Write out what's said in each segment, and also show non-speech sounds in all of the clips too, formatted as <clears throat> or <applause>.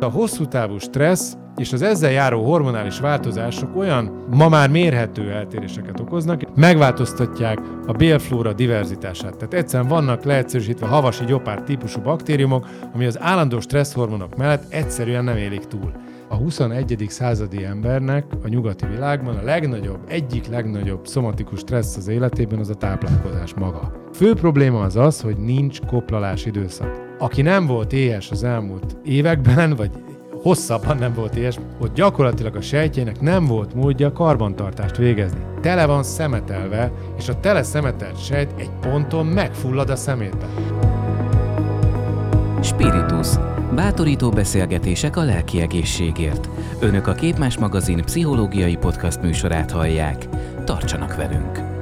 A hosszú távú stressz és az ezzel járó hormonális változások olyan ma már mérhető eltéréseket okoznak, megváltoztatják a bélflóra diverzitását. Tehát egyszerűen vannak leegyszerűsítve havasi gyopár típusú baktériumok, ami az állandó stresszhormonok mellett egyszerűen nem élik túl. A 21. századi embernek a nyugati világban a legnagyobb, egyik legnagyobb szomatikus stressz az életében az a táplálkozás maga. Fő probléma az az, hogy nincs koplalás időszak. Aki nem volt éhes az elmúlt években, vagy hosszabban nem volt ilyes, hogy gyakorlatilag a sejtjének nem volt módja karbantartást végezni. Tele van szemetelve, és a tele szemetelt sejt egy ponton megfullad a szemétbe. Spiritus. Bátorító beszélgetések a lelki egészségért. Önök a Képmás magazin pszichológiai podcast műsorát hallják. Tartsanak velünk!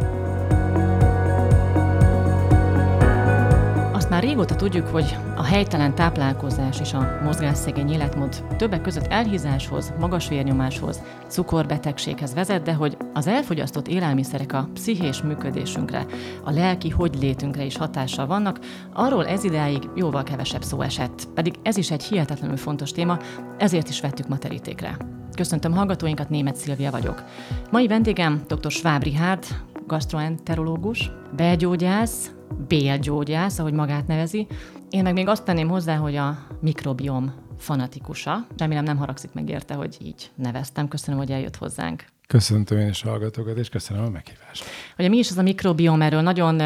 Már régóta tudjuk, hogy a helytelen táplálkozás és a mozgásszegény életmód többek között elhízáshoz, magas vérnyomáshoz, cukorbetegséghez vezet, de hogy az elfogyasztott élelmiszerek a pszichés működésünkre, a lelki hogy létünkre is hatással vannak, arról ez idáig jóval kevesebb szó esett. Pedig ez is egy hihetetlenül fontos téma, ezért is vettük ma terítékre. Köszöntöm hallgatóinkat, német Szilvia vagyok. Mai vendégem dr. Schwab Richard, gastroenterológus, belgyógyász, bélgyógyász, ahogy magát nevezi. Én meg még azt tenném hozzá, hogy a mikrobiom fanatikusa. Remélem nem haragszik meg érte, hogy így neveztem. Köszönöm, hogy eljött hozzánk. Köszöntöm én is a hallgatókat, és köszönöm a meghívást. Ugye mi is az a mikrobiom, erről nagyon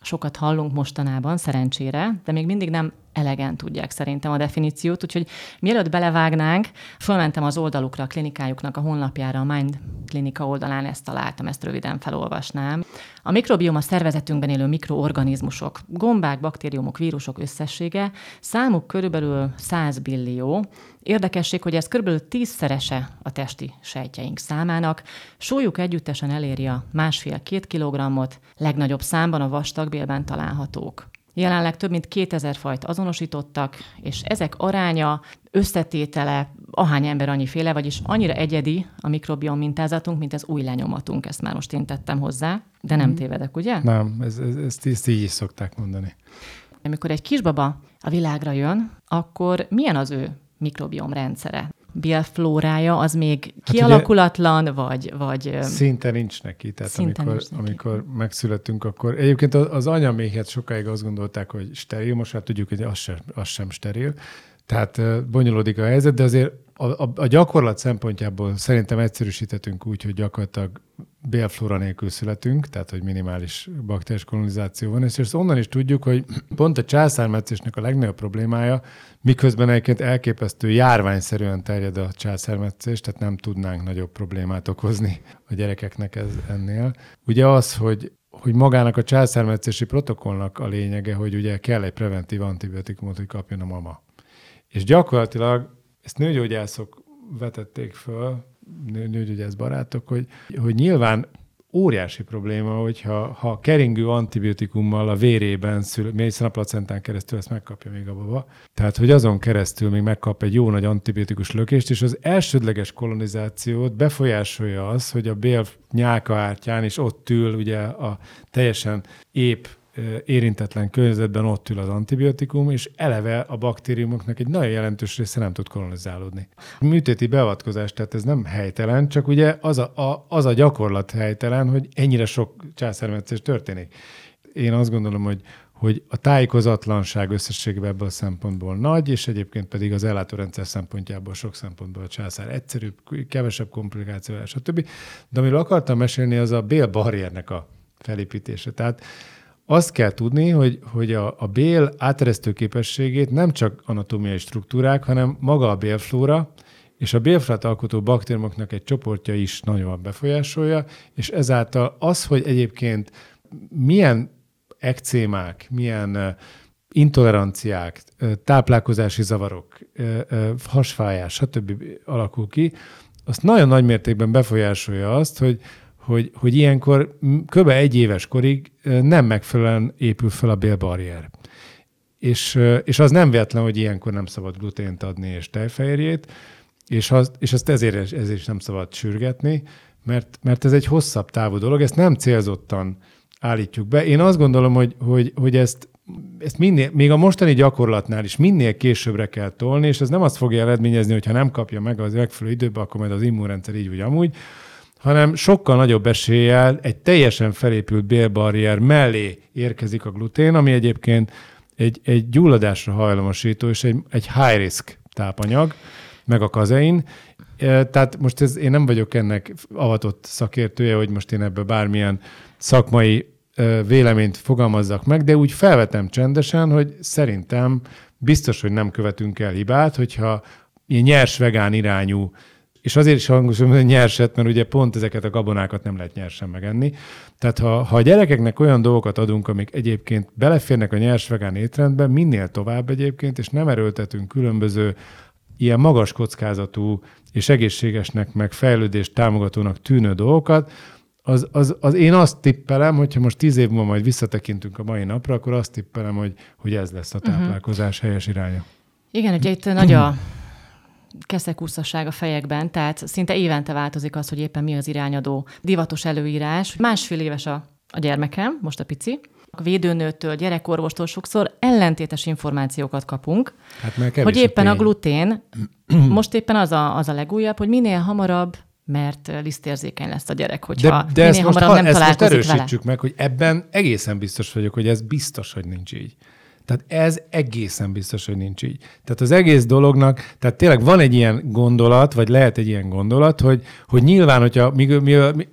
sokat hallunk mostanában, szerencsére, de még mindig nem elegen tudják szerintem a definíciót, úgyhogy mielőtt belevágnánk, fölmentem az oldalukra, a klinikájuknak a honlapjára, a Mind Klinika oldalán ezt találtam, ezt röviden felolvasnám. A mikrobiom a szervezetünkben élő mikroorganizmusok, gombák, baktériumok, vírusok összessége, számuk körülbelül 100 billió, Érdekesség, hogy ez kb. tízszerese a testi sejtjeink számának, súlyuk együttesen eléri a másfél-két kilogrammot, legnagyobb számban a vastagbélben találhatók. Jelenleg több mint 2000 fajt azonosítottak, és ezek aránya, összetétele, ahány ember annyiféle, vagyis annyira egyedi a mikrobiom mintázatunk, mint az új lenyomatunk, ezt már most én tettem hozzá, de nem mm. tévedek, ugye? Nem, ez, ez, ezt, ezt így is szokták mondani. Amikor egy kisbaba a világra jön, akkor milyen az ő mikrobiom rendszere? Bélflórája az még hát kialakulatlan, ugye, vagy, vagy... Szinte nincs neki. Tehát szinte amikor, nincs neki. amikor megszületünk, akkor egyébként az anyaméhet sokáig azt gondolták, hogy steril, most már tudjuk, hogy az sem, az sem steril. Tehát bonyolódik a helyzet, de azért a, a, a gyakorlat szempontjából szerintem egyszerűsíthetünk úgy, hogy gyakorlatilag bélflóra nélkül születünk, tehát hogy minimális bakteriás kolonizáció van, és ezt onnan is tudjuk, hogy <clears throat> pont a császármetszésnek a legnagyobb problémája, miközben egyébként elképesztő járványszerűen terjed a császármetszés, tehát nem tudnánk nagyobb problémát okozni a gyerekeknek ez, ennél. Ugye az, hogy hogy magának a császármetszési protokollnak a lényege, hogy ugye kell egy preventív antibiotikumot, hogy kapjon a mama. És gyakorlatilag ezt nőgyógyászok vetették föl, nőgyógyász barátok, hogy, hogy nyilván óriási probléma, hogyha ha keringő antibiotikummal a vérében szül, hiszen a placentán keresztül ezt megkapja még a baba. Tehát, hogy azon keresztül még megkap egy jó nagy antibiotikus lökést, és az elsődleges kolonizációt befolyásolja az, hogy a bél nyálka ártyán, és ott ül ugye a teljesen ép érintetlen környezetben ott ül az antibiotikum, és eleve a baktériumoknak egy nagyon jelentős része nem tud kolonizálódni. Műtéti beavatkozás, tehát ez nem helytelen, csak ugye az a, a, az a gyakorlat helytelen, hogy ennyire sok császármetszés történik. Én azt gondolom, hogy hogy a tájékozatlanság összességében ebből a szempontból nagy, és egyébként pedig az ellátórendszer szempontjából sok szempontból a császár egyszerűbb, kevesebb komplikáció, stb. De amiről akartam mesélni, az a bélbarriernek a felépítése. Tehát azt kell tudni, hogy, hogy a, a bél áteresztő képességét nem csak anatómiai struktúrák, hanem maga a bélflóra, és a bélflórát alkotó baktériumoknak egy csoportja is nagyon befolyásolja, és ezáltal az, hogy egyébként milyen ekcémák, milyen intoleranciák, táplálkozási zavarok, hasfájás, stb. alakul ki, azt nagyon nagy mértékben befolyásolja azt, hogy hogy, hogy ilyenkor kb. egy éves korig nem megfelelően épül fel a bélbarrier. És, és az nem véletlen, hogy ilyenkor nem szabad glutént adni és tejfehérjét, és, az, és ezt ezért, ezért is nem szabad sürgetni, mert, mert ez egy hosszabb távú dolog, ezt nem célzottan állítjuk be. Én azt gondolom, hogy, hogy, hogy ezt ezt minél, még a mostani gyakorlatnál is minél későbbre kell tolni, és ez nem azt fogja eredményezni, hogy ha nem kapja meg az megfelelő időben, akkor majd az immunrendszer így vagy amúgy, hanem sokkal nagyobb eséllyel egy teljesen felépült bélbarrier mellé érkezik a glutén, ami egyébként egy, egy gyulladásra hajlamosító és egy, egy high risk tápanyag, meg a kazein. Tehát most ez, én nem vagyok ennek avatott szakértője, hogy most én ebbe bármilyen szakmai véleményt fogalmazzak meg, de úgy felvetem csendesen, hogy szerintem biztos, hogy nem követünk el hibát, hogyha ilyen nyers vegán irányú és azért is hangosan, hogy nyerset, mert ugye pont ezeket a gabonákat nem lehet nyersen megenni. Tehát ha, ha a gyerekeknek olyan dolgokat adunk, amik egyébként beleférnek a nyers vegán étrendbe, minél tovább egyébként, és nem erőltetünk különböző ilyen magas kockázatú és egészségesnek, meg fejlődést támogatónak tűnő dolgokat, az, az, az én azt tippelem, hogyha most tíz év múlva majd visszatekintünk a mai napra, akkor azt tippelem, hogy, hogy ez lesz a mhm. táplálkozás uh-huh. helyes iránya. Igen, ugye itt nagy a <clears throat> keszekúszasság a fejekben, tehát szinte évente változik az, hogy éppen mi az irányadó divatos előírás. Másfél éves a, a gyermekem, most a pici, a védőnőtől, gyerekorvostól sokszor ellentétes információkat kapunk, hát hogy éppen a, a glutén, <clears throat> most éppen az a, az a legújabb, hogy minél hamarabb mert lisztérzékeny lesz a gyerek, hogyha de, de minél hamarabb ha, nem ezt most erősítsük vele. meg, hogy ebben egészen biztos vagyok, hogy ez biztos, hogy nincs így. Tehát ez egészen biztos, hogy nincs így. Tehát az egész dolognak, tehát tényleg van egy ilyen gondolat, vagy lehet egy ilyen gondolat, hogy, hogy nyilván, hogyha mi, mi, mi,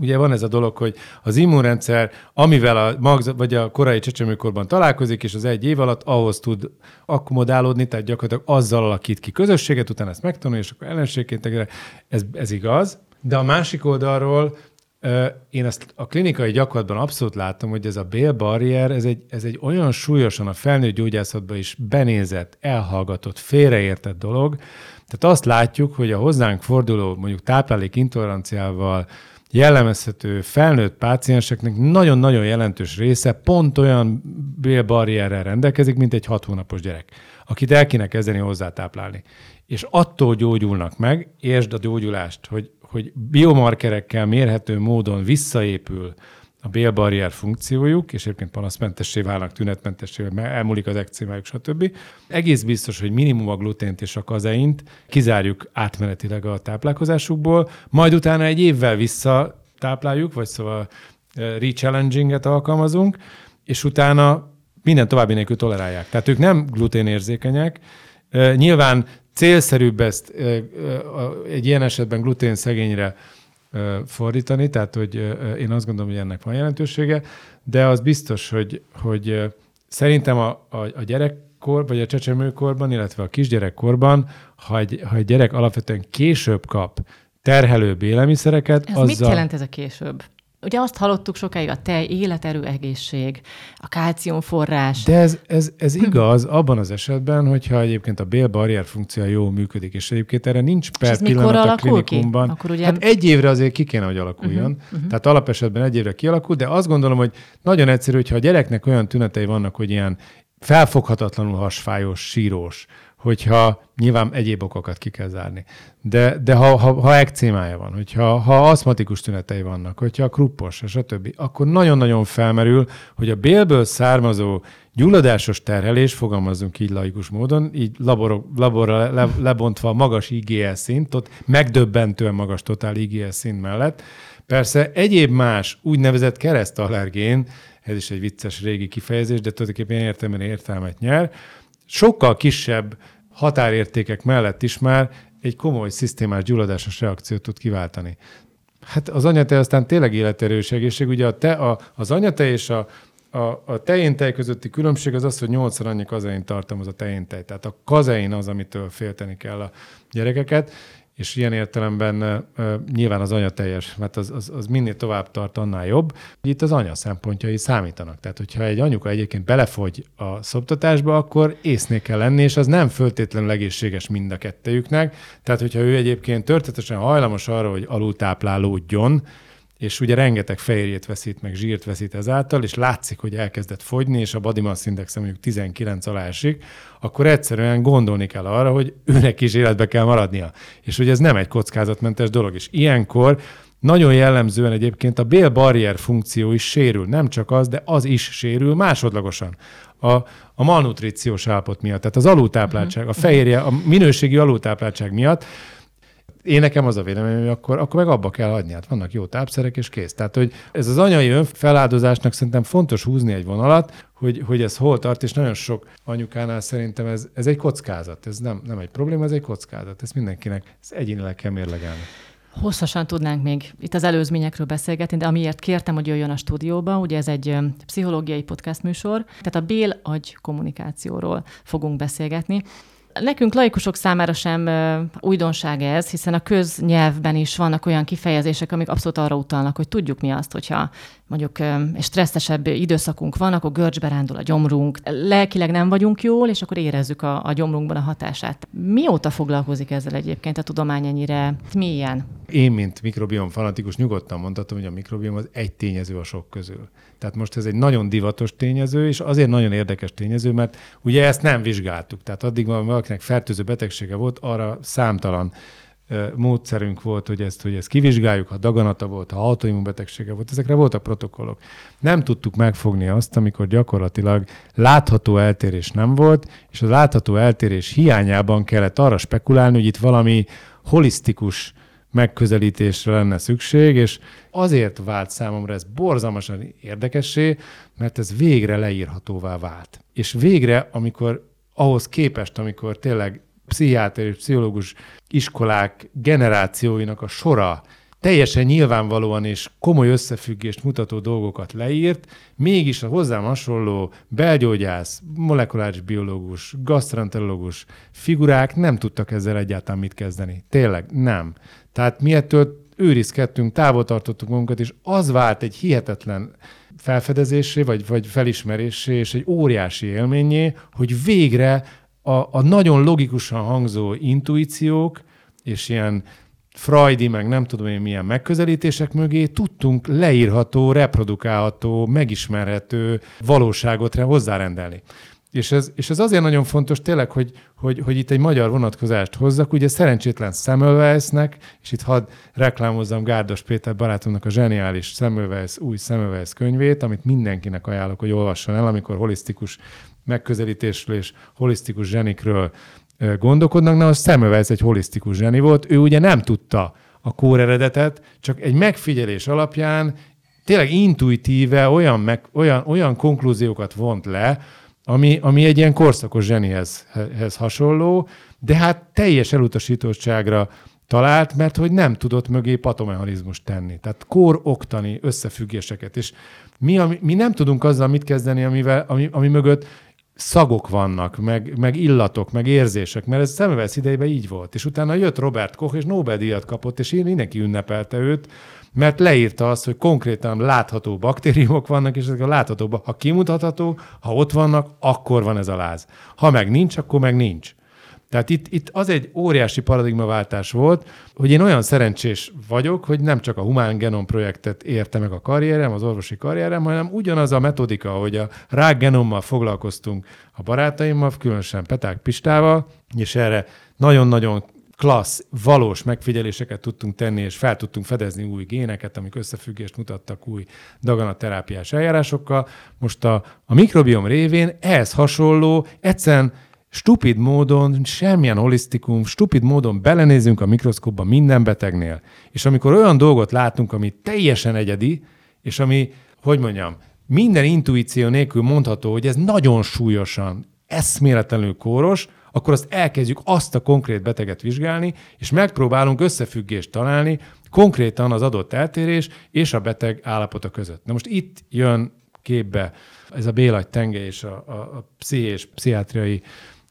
ugye van ez a dolog, hogy az immunrendszer, amivel a magzat, vagy a korai csecsemőkorban találkozik, és az egy év alatt ahhoz tud akkomodálódni, tehát gyakorlatilag azzal alakít ki közösséget, utána ezt megtanulja, és akkor ellenségként ez, ez igaz. De a másik oldalról én ezt a klinikai gyakorlatban abszolút látom, hogy ez a bélbarrier, ez egy, ez egy olyan súlyosan a felnőtt gyógyászatban is benézett, elhallgatott, félreértett dolog. Tehát azt látjuk, hogy a hozzánk forduló mondjuk táplálék intoleranciával jellemezhető felnőtt pácienseknek nagyon-nagyon jelentős része pont olyan bélbarrierrel rendelkezik, mint egy hat hónapos gyerek, akit el kéne kezdeni hozzátáplálni. És attól gyógyulnak meg, értsd a gyógyulást, hogy hogy biomarkerekkel mérhető módon visszaépül a bélbarrier funkciójuk, és egyébként panaszmentessé válnak, tünetmentessé, elmúlik az ekcémájuk, stb. Egész biztos, hogy minimum a glutént és a kazeint kizárjuk átmenetileg a táplálkozásukból, majd utána egy évvel vissza tápláljuk, vagy szóval eh, rechallenginget alkalmazunk, és utána minden további nélkül tolerálják. Tehát ők nem gluténérzékenyek, eh, Nyilván célszerűbb ezt egy ilyen esetben glutén szegényre fordítani, tehát hogy én azt gondolom, hogy ennek van jelentősége, de az biztos, hogy, hogy szerintem a, a, a gyerekkor, vagy a csecsemőkorban, illetve a kisgyerekkorban, ha egy, ha egy gyerek alapvetően később kap terhelőbb élelmiszereket, ez azzal... mit jelent ez a később? Ugye azt hallottuk sokáig, a tej, életerő, egészség, a kálciumforrás. De ez, ez, ez igaz abban az esetben, hogyha egyébként a bélbarrier funkció jól működik, és egyébként erre nincs per pillanat a klinikumban. Ki? Akkor ugye... Hát egy évre azért ki kéne, hogy alakuljon. Uh-huh, uh-huh. Tehát alapesetben egy évre kialakul, de azt gondolom, hogy nagyon egyszerű, hogyha a gyereknek olyan tünetei vannak, hogy ilyen felfoghatatlanul hasfájós, sírós, hogyha nyilván egyéb okokat ki kell zárni. De, de ha, ha, ha ekcémája van, hogyha ha aszmatikus tünetei vannak, hogyha a kruppos, stb., akkor nagyon-nagyon felmerül, hogy a bélből származó gyulladásos terhelés, fogalmazunk így laikus módon, így labor, laborra le, lebontva a magas IgL szint, ott megdöbbentően magas totál IgL szint mellett, persze egyéb más úgynevezett keresztallergén, ez is egy vicces régi kifejezés, de tulajdonképpen értelmen értelmet nyer, sokkal kisebb határértékek mellett is már egy komoly szisztémás gyulladásos reakciót tud kiváltani. Hát az anyatej aztán tényleg életerős egészség. Ugye a te, a, az anyatej és a, a, a tejéntej közötti különbség az az, hogy nyolcszor annyi kazein tartalmaz a tejéntej. Tehát a kazein az, amitől félteni kell a gyerekeket, és ilyen értelemben nyilván az anya teljes, mert az, az, az minél tovább tart, annál jobb. Itt az anya szempontjai számítanak. Tehát, hogyha egy anyuka egyébként belefogy a szoptatásba, akkor észnél kell lenni, és az nem föltétlenül egészséges mind a kettejüknek. Tehát, hogyha ő egyébként történetesen hajlamos arra, hogy alultáplálódjon, és ugye rengeteg fehérjét veszít, meg zsírt veszít ezáltal, és látszik, hogy elkezdett fogyni, és a body mass index mondjuk 19 alá esik, akkor egyszerűen gondolni kell arra, hogy őnek is életbe kell maradnia. És hogy ez nem egy kockázatmentes dolog. És ilyenkor nagyon jellemzően egyébként a bélbarrier funkció is sérül. Nem csak az, de az is sérül másodlagosan. A, a malnutriciós állapot miatt, tehát az alultápláltság, a fehérje, a minőségi alultápláltság miatt én nekem az a véleményem, hogy akkor, akkor meg abba kell hagyni. Hát vannak jó tápszerek, és kész. Tehát, hogy ez az anyai önfeláldozásnak szerintem fontos húzni egy vonalat, hogy, hogy ez hol tart, és nagyon sok anyukánál szerintem ez, ez egy kockázat. Ez nem, nem egy probléma, ez egy kockázat. Ez mindenkinek ez egyénileg kell mérlegelni. Hosszasan tudnánk még itt az előzményekről beszélgetni, de amiért kértem, hogy jöjjön a stúdióba, ugye ez egy pszichológiai podcast műsor, tehát a bél-agy kommunikációról fogunk beszélgetni. Nekünk laikusok számára sem újdonság ez, hiszen a köznyelvben is vannak olyan kifejezések, amik abszolút arra utalnak, hogy tudjuk mi azt, hogyha mondjuk stresszesebb időszakunk van, akkor görcsbe rándul a gyomrunk, lelkileg nem vagyunk jól, és akkor érezzük a, a gyomrunkban a hatását. Mióta foglalkozik ezzel egyébként a tudomány ennyire mélyen? Én, mint mikrobiom fanatikus, nyugodtan mondhatom, hogy a mikrobiom az egy tényező a sok közül. Tehát most ez egy nagyon divatos tényező, és azért nagyon érdekes tényező, mert ugye ezt nem vizsgáltuk. Tehát addig valakinek fertőző betegsége volt, arra számtalan módszerünk volt, hogy ezt, hogy ezt kivizsgáljuk, ha daganata volt, ha autoimmunbetegsége volt, ezekre voltak protokollok. Nem tudtuk megfogni azt, amikor gyakorlatilag látható eltérés nem volt, és a látható eltérés hiányában kellett arra spekulálni, hogy itt valami holisztikus megközelítésre lenne szükség, és azért vált számomra ez borzalmasan érdekessé, mert ez végre leírhatóvá vált. És végre, amikor ahhoz képest, amikor tényleg pszichiáter és pszichológus iskolák generációinak a sora teljesen nyilvánvalóan és komoly összefüggést mutató dolgokat leírt, mégis a hozzám hasonló belgyógyász, molekuláris biológus, gastroenterológus figurák nem tudtak ezzel egyáltalán mit kezdeni. Tényleg nem. Tehát mi ettől őrizkedtünk, távol tartottuk magunkat, és az vált egy hihetetlen felfedezésé, vagy, vagy felismerésé, és egy óriási élményé, hogy végre a, a nagyon logikusan hangzó intuíciók, és ilyen Freudi, meg nem tudom én milyen megközelítések mögé tudtunk leírható, reprodukálható, megismerhető valóságot hozzárendelni. És ez, és ez azért nagyon fontos tényleg, hogy, hogy, hogy itt egy magyar vonatkozást hozzak. Ugye szerencsétlen Semmelweisnek, és itt hadd reklámozzam Gárdos Péter barátomnak a zseniális Semmelweis, új Semmelweis könyvét, amit mindenkinek ajánlok, hogy olvasson el, amikor holisztikus megközelítésről és holisztikus zsenikről gondolkodnak. Na, a Semmelweis egy holisztikus zseni volt. Ő ugye nem tudta a kór eredetet, csak egy megfigyelés alapján tényleg intuitíve olyan, meg, olyan, olyan konklúziókat vont le, ami, ami egy ilyen korszakos zsenihez hasonló, de hát teljes elutasítottságra talált, mert hogy nem tudott mögé patomechanizmust tenni. Tehát kór oktani összefüggéseket. És mi, ami, mi nem tudunk azzal mit kezdeni, amivel, ami, ami mögött szagok vannak, meg, meg illatok, meg érzések, mert ez szemvesz idejében így volt. És utána jött Robert Koch, és Nobel-díjat kapott, és mindenki ünnepelte őt, mert leírta azt, hogy konkrétan látható baktériumok vannak, és ezek a láthatók, ha kimutatható, ha ott vannak, akkor van ez a láz. Ha meg nincs, akkor meg nincs. Tehát itt, itt az egy óriási paradigmaváltás volt, hogy én olyan szerencsés vagyok, hogy nem csak a Humán Genom projektet érte meg a karrierem, az orvosi karrierem, hanem ugyanaz a metodika, hogy a rákgenommal foglalkoztunk a barátaimmal, különösen Peták Pistával, és erre nagyon-nagyon klassz, valós megfigyeléseket tudtunk tenni, és fel tudtunk fedezni új géneket, amik összefüggést mutattak új daganatterápiás eljárásokkal. Most a, a mikrobiom révén ehhez hasonló, egyszerűen stupid módon, semmilyen holisztikum, stupid módon belenézünk a mikroszkóba minden betegnél. És amikor olyan dolgot látunk, ami teljesen egyedi, és ami, hogy mondjam, minden intuíció nélkül mondható, hogy ez nagyon súlyosan, eszméletlenül kóros, akkor azt elkezdjük azt a konkrét beteget vizsgálni, és megpróbálunk összefüggést találni konkrétan az adott eltérés és a beteg állapota között. Na most itt jön képbe ez a bélagy tenge és a, a, a pszichés, pszichiátriai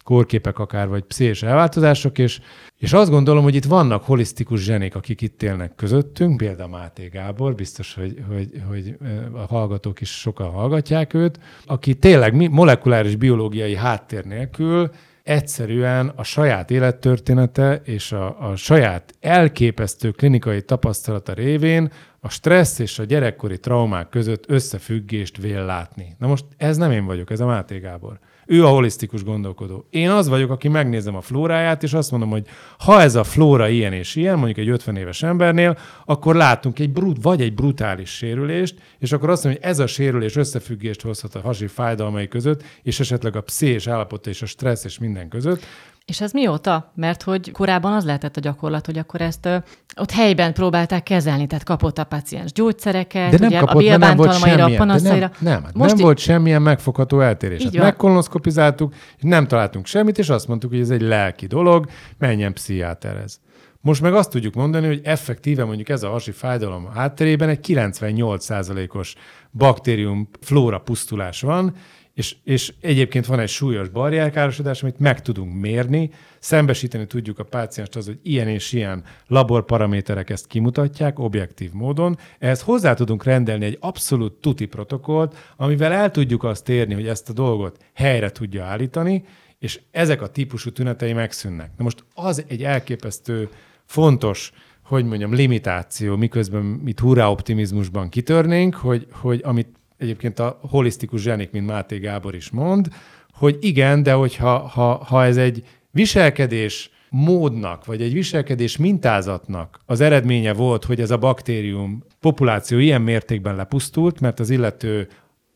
kórképek akár, vagy pszichés elváltozások, és, és azt gondolom, hogy itt vannak holisztikus zsenék, akik itt élnek közöttünk, például Máté Gábor, biztos, hogy, hogy, hogy a hallgatók is sokan hallgatják őt, aki tényleg molekuláris biológiai háttér nélkül egyszerűen a saját élettörténete és a, a saját elképesztő klinikai tapasztalata révén a stressz és a gyerekkori traumák között összefüggést vél látni. Na most ez nem én vagyok, ez a Máté Gábor. Ő a holisztikus gondolkodó. Én az vagyok, aki megnézem a flóráját, és azt mondom, hogy ha ez a flóra ilyen és ilyen, mondjuk egy 50 éves embernél, akkor látunk egy brut, vagy egy brutális sérülést, és akkor azt mondom, hogy ez a sérülés összefüggést hozhat a hasi fájdalmai között, és esetleg a pszés állapota és a stressz és minden között. És ez mióta? Mert hogy korábban az lehetett a gyakorlat, hogy akkor ezt ö, ott helyben próbálták kezelni, tehát kapott a paciens gyógyszereket, de nem ugye, kapott, a nem volt semmilyen, a panaszaira. Nem, nem, Most nem volt semmilyen megfogható eltérés. Hát megkolonoszkopizáltuk, nem találtunk semmit, és azt mondtuk, hogy ez egy lelki dolog, menjen pszichiáterhez. Most meg azt tudjuk mondani, hogy effektíve mondjuk ez a hasi fájdalom hátterében egy 98%-os baktérium flóra pusztulás van, és, és egyébként van egy súlyos barjárkárosodás, amit meg tudunk mérni, szembesíteni tudjuk a pácienst az, hogy ilyen és ilyen laborparaméterek ezt kimutatják objektív módon. Ehhez hozzá tudunk rendelni egy abszolút tuti protokollt, amivel el tudjuk azt érni, hogy ezt a dolgot helyre tudja állítani, és ezek a típusú tünetei megszűnnek. Na most az egy elképesztő fontos hogy mondjam, limitáció, miközben mit hurrá optimizmusban kitörnénk, hogy, hogy amit egyébként a holisztikus zsenik, mint Máté Gábor is mond, hogy igen, de hogyha ha, ha ez egy viselkedés módnak, vagy egy viselkedés mintázatnak az eredménye volt, hogy ez a baktérium populáció ilyen mértékben lepusztult, mert az illető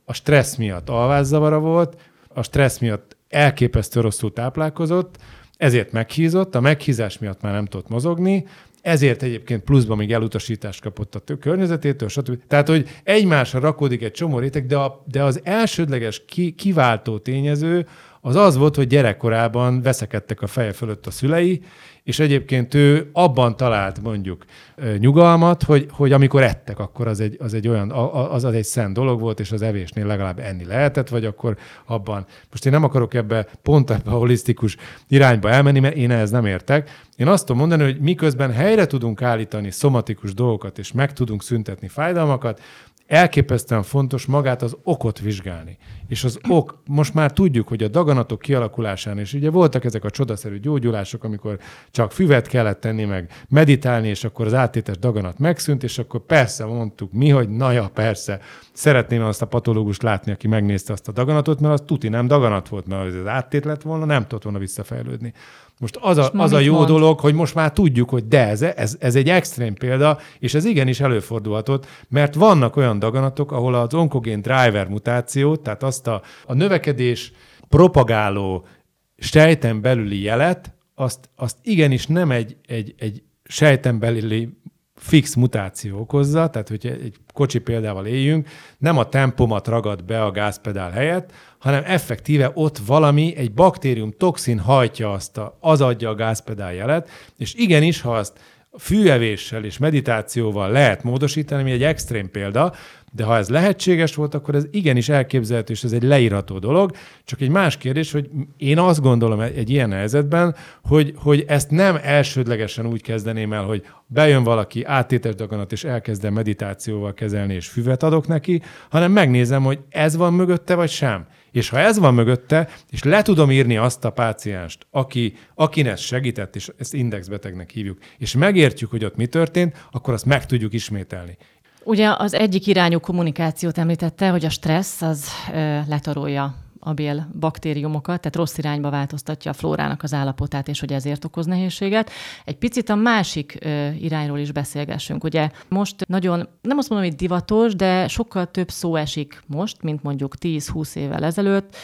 a stressz miatt alvászavara volt, a stressz miatt elképesztő rosszul táplálkozott, ezért meghízott, a meghízás miatt már nem tudott mozogni, ezért egyébként pluszban még elutasítást kapott a környezetétől, stb. Tehát, hogy egymásra rakódik egy csomó réteg, de, a, de az elsődleges ki, kiváltó tényező az az volt, hogy gyerekkorában veszekedtek a feje fölött a szülei, és egyébként ő abban talált mondjuk nyugalmat, hogy, hogy amikor ettek, akkor az egy, az egy olyan, az, az egy szent dolog volt, és az evésnél legalább enni lehetett, vagy akkor abban. Most én nem akarok ebbe pont ebbe a holisztikus irányba elmenni, mert én ehhez nem értek. Én azt tudom mondani, hogy miközben helyre tudunk állítani szomatikus dolgokat, és meg tudunk szüntetni fájdalmakat, elképesztően fontos magát az okot vizsgálni. És az ok, most már tudjuk, hogy a daganatok kialakulásán, és ugye voltak ezek a csodaszerű gyógyulások, amikor csak füvet kellett tenni, meg meditálni, és akkor az áttétes daganat megszűnt, és akkor persze mondtuk mi, hogy na ja, persze, szeretném azt a patológust látni, aki megnézte azt a daganatot, mert az tuti nem daganat volt, mert az áttét lett volna, nem tudott volna visszafejlődni. Most az a, az a jó mond? dolog, hogy most már tudjuk, hogy de ez, ez, ez egy extrém példa, és ez igenis előfordulhatott, mert vannak olyan daganatok, ahol az onkogén driver mutáció, tehát azt a, a növekedés propagáló sejten belüli jelet, azt, azt igenis nem egy, egy, egy sejten belüli fix mutáció okozza, tehát hogy egy kocsi példával éljünk, nem a tempomat ragad be a gázpedál helyett, hanem effektíve ott valami, egy baktérium toxin hajtja azt, a, az adja a gázpedál jelet, és igenis, ha azt fűevéssel és meditációval lehet módosítani, ami egy extrém példa, de ha ez lehetséges volt, akkor ez igenis elképzelhető, és ez egy leírható dolog. Csak egy más kérdés, hogy én azt gondolom egy ilyen helyzetben, hogy, hogy ezt nem elsődlegesen úgy kezdeném el, hogy bejön valaki áttétes daganat, és elkezdem meditációval kezelni, és füvet adok neki, hanem megnézem, hogy ez van mögötte, vagy sem. És ha ez van mögötte, és le tudom írni azt a pácienst, aki, akinek segített, és ezt indexbetegnek hívjuk, és megértjük, hogy ott mi történt, akkor azt meg tudjuk ismételni. Ugye az egyik irányú kommunikációt említette, hogy a stressz az letarolja a bél baktériumokat, tehát rossz irányba változtatja a flórának az állapotát, és hogy ezért okoz nehézséget. Egy picit a másik ö, irányról is beszélgessünk. Ugye most nagyon, nem azt mondom, hogy divatos, de sokkal több szó esik most, mint mondjuk 10-20 évvel ezelőtt,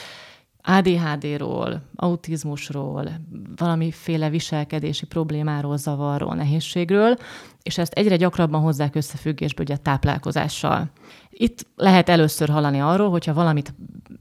ADHD-ról, autizmusról, valamiféle viselkedési problémáról, zavarról, nehézségről, és ezt egyre gyakrabban hozzák összefüggésbe ugye a táplálkozással. Itt lehet először hallani arról, hogyha valamit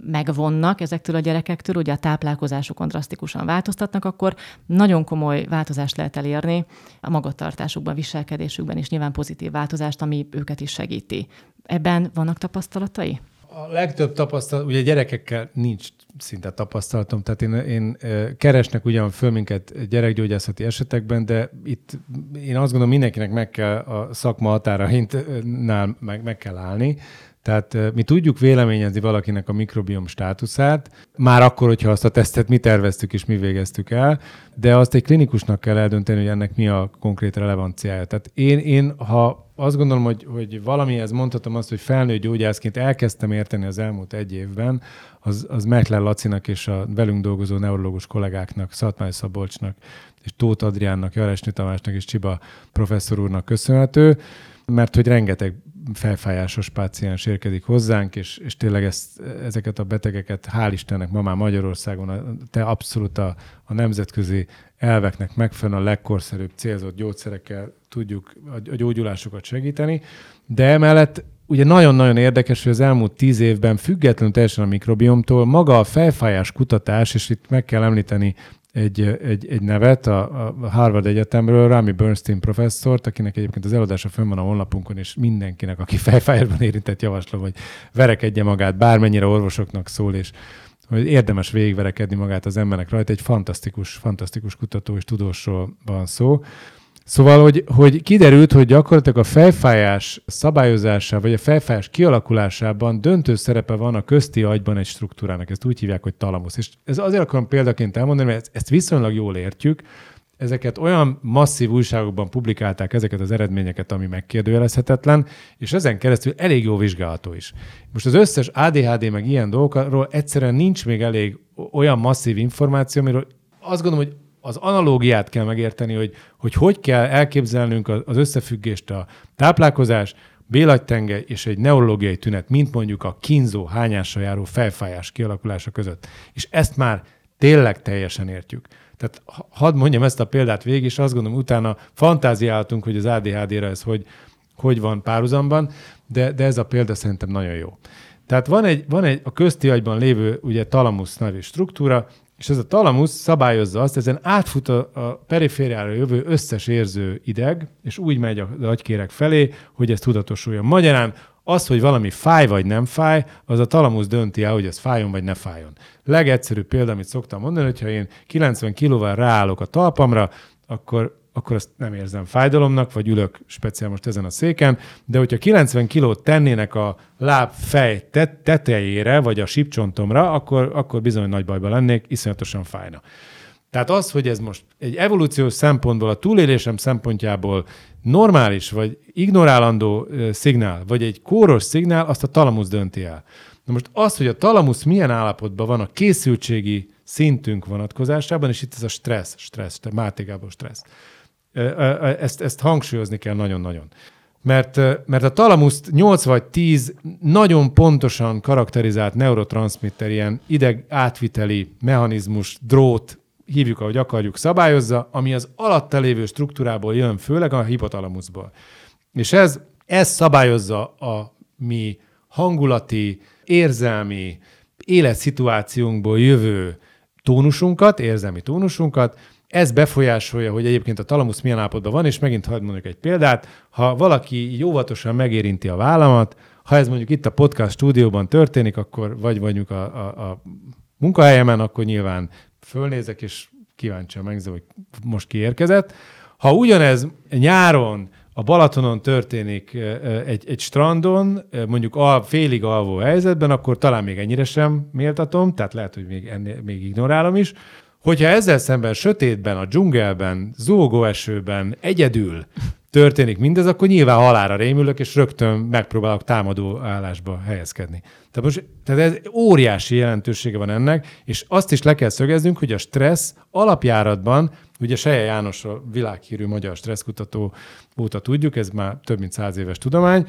megvonnak ezektől a gyerekektől, ugye a táplálkozásukon drasztikusan változtatnak, akkor nagyon komoly változást lehet elérni a magatartásukban, viselkedésükben, és nyilván pozitív változást, ami őket is segíti. Ebben vannak tapasztalatai? A legtöbb tapasztalat, ugye gyerekekkel nincs szinte tapasztalatom, tehát én, én keresnek ugyan föl minket gyerekgyógyászati esetekben, de itt én azt gondolom mindenkinek meg kell a szakma határaintnál meg, meg kell állni, Tehát mi tudjuk véleményezni valakinek a mikrobiom státuszát, már akkor, hogyha azt a tesztet mi terveztük és mi végeztük el, de azt egy klinikusnak kell eldönteni, hogy ennek mi a konkrét relevanciája. Tehát én, én ha azt gondolom, hogy, hogy valamihez mondhatom azt, hogy felnőtt gyógyászként elkezdtem érteni az elmúlt egy évben, az, az Mekler Lacinak és a velünk dolgozó neurológus kollégáknak, Szatmály Szabolcsnak, és Tóth Adriánnak, Jaresnyi Tamásnak és Csiba professzor úrnak köszönhető, mert hogy rengeteg felfájásos páciens érkezik hozzánk, és, és tényleg ezt, ezeket a betegeket, hál' Istennek ma már Magyarországon a, te abszolút a, a nemzetközi elveknek megfelelően a legkorszerűbb célzott gyógyszerekkel tudjuk a, a gyógyulásokat segíteni, de emellett ugye nagyon-nagyon érdekes, hogy az elmúlt tíz évben függetlenül teljesen a mikrobiomtól maga a felfájás kutatás, és itt meg kell említeni egy, egy, egy nevet a, a Harvard Egyetemről, Rami Bernstein professzort, akinek egyébként az eladása fönn van a honlapunkon, és mindenkinek, aki fejfájásban érintett, javaslom, hogy verekedje magát, bármennyire orvosoknak szól, és hogy érdemes végigverekedni magát az embernek rajta. Egy fantasztikus, fantasztikus kutató és tudósról van szó. Szóval, hogy, hogy kiderült, hogy gyakorlatilag a fejfájás szabályozásában, vagy a fejfájás kialakulásában döntő szerepe van a közti agyban egy struktúrának. Ezt úgy hívják, hogy talamusz. És ez azért akarom példaként elmondani, mert ezt viszonylag jól értjük, ezeket olyan masszív újságokban publikálták ezeket az eredményeket, ami megkérdőjelezhetetlen, és ezen keresztül elég jó vizsgálható is. Most az összes ADHD meg ilyen dolgokról egyszerűen nincs még elég olyan masszív információ, amiről azt gondolom, hogy az analógiát kell megérteni, hogy, hogy hogy kell elképzelnünk az összefüggést a táplálkozás, bélagytenge és egy neurológiai tünet, mint mondjuk a kínzó, hányásra járó felfájás kialakulása között. És ezt már tényleg teljesen értjük. Tehát hadd mondjam ezt a példát végig, és azt gondolom, utána fantáziáltunk, hogy az ADHD-ra ez hogy, hogy van párhuzamban, de, de ez a példa szerintem nagyon jó. Tehát van egy, van egy a közti agyban lévő ugye talamusz nevű struktúra, és ez a talamusz szabályozza azt, ezen átfut a, a perifériára jövő összes érző ideg, és úgy megy az agykérek felé, hogy ez tudatosuljon. Magyarán az, hogy valami fáj vagy nem fáj, az a talamusz dönti el, hogy ez fájjon vagy ne fájjon. Legegyszerűbb példa, amit szoktam mondani, hogyha én 90 kilóval ráállok a talpamra, akkor akkor azt nem érzem fájdalomnak, vagy ülök speciál most ezen a széken, de hogyha 90 kilót tennének a láb fej tetejére, vagy a sípcsontomra, akkor, akkor bizony nagy bajba lennék, iszonyatosan fájna. Tehát az, hogy ez most egy evolúciós szempontból, a túlélésem szempontjából normális, vagy ignorálandó szignál, vagy egy kóros szignál, azt a talamusz dönti el. Na most az, hogy a talamusz milyen állapotban van a készültségi szintünk vonatkozásában, és itt ez a stressz, stressz, Máté Gábor stressz. Ezt, ezt hangsúlyozni kell nagyon-nagyon. Mert, mert a talamuszt 8 vagy 10 nagyon pontosan karakterizált neurotranszmitter, ilyen ideg átviteli mechanizmus, drót, hívjuk, ahogy akarjuk, szabályozza, ami az alatta lévő struktúrából jön, főleg a hipotalamuszból. És ez, ez szabályozza a mi hangulati, érzelmi, életszituációnkból jövő tónusunkat, érzelmi tónusunkat, ez befolyásolja, hogy egyébként a talamusz milyen állapotban van, és megint hadd mondjuk egy példát. Ha valaki jóvatosan megérinti a vállamat, ha ez mondjuk itt a podcast stúdióban történik, akkor vagy vagyunk a, a, a munkahelyemen, akkor nyilván fölnézek, és kíváncsian megnézem, hogy most kiérkezett. Ha ugyanez nyáron a Balatonon történik egy, egy strandon, mondjuk a félig alvó helyzetben, akkor talán még ennyire sem méltatom, tehát lehet, hogy még, ennél, még ignorálom is. Hogyha ezzel szemben sötétben, a dzsungelben, esőben, egyedül történik mindez, akkor nyilván halára rémülök, és rögtön megpróbálok támadó állásba helyezkedni. Tehát, most, tehát ez óriási jelentősége van ennek, és azt is le kell szögeznünk, hogy a stressz alapjáratban, ugye Seje János a világhírű magyar stresszkutató óta tudjuk, ez már több mint száz éves tudomány,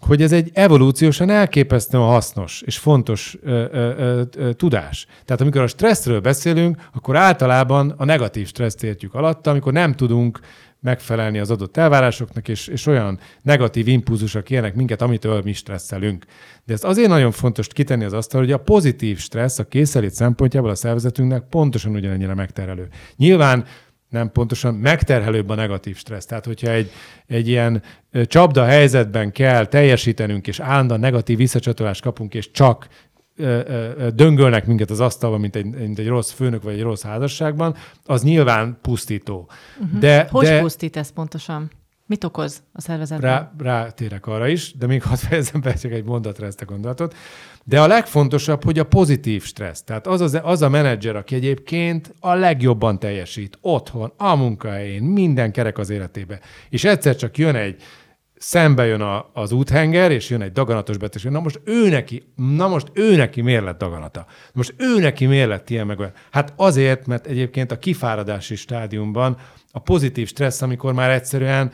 hogy ez egy evolúciósan elképesztően hasznos és fontos ö, ö, ö, tudás. Tehát amikor a stresszről beszélünk, akkor általában a negatív stresszt értjük alatta, amikor nem tudunk megfelelni az adott elvárásoknak, és, és olyan negatív impulzusok ilyenek minket, amitől mi stresszelünk. De ez azért nagyon fontos kitenni az asztal, hogy a pozitív stressz a készelét szempontjából a szervezetünknek pontosan ugyanennyire megterelő. Nyilván nem pontosan, megterhelőbb a negatív stressz. Tehát, hogyha egy, egy ilyen csapda helyzetben kell teljesítenünk, és állandóan negatív visszacsatolást kapunk, és csak döngölnek minket az asztalban, mint egy, mint egy rossz főnök vagy egy rossz házasságban, az nyilván pusztító. Uh-huh. De, Hogy de... pusztít ez pontosan? Mit okoz a szervezetben? Rá, rátérek arra is, de még hadd fejezem be csak egy mondatra ezt a gondolatot. De a legfontosabb, hogy a pozitív stressz. Tehát az, az, az a menedzser, aki egyébként a legjobban teljesít, otthon, a munkahelyén, minden kerek az életébe. És egyszer csak jön egy, szembe jön a, az úthenger, és jön egy daganatos betegség. Na most ő neki, na most ő neki miért lett daganata? Most ő neki miért lett ilyen meg olyan? Hát azért, mert egyébként a kifáradási stádiumban a pozitív stressz, amikor már egyszerűen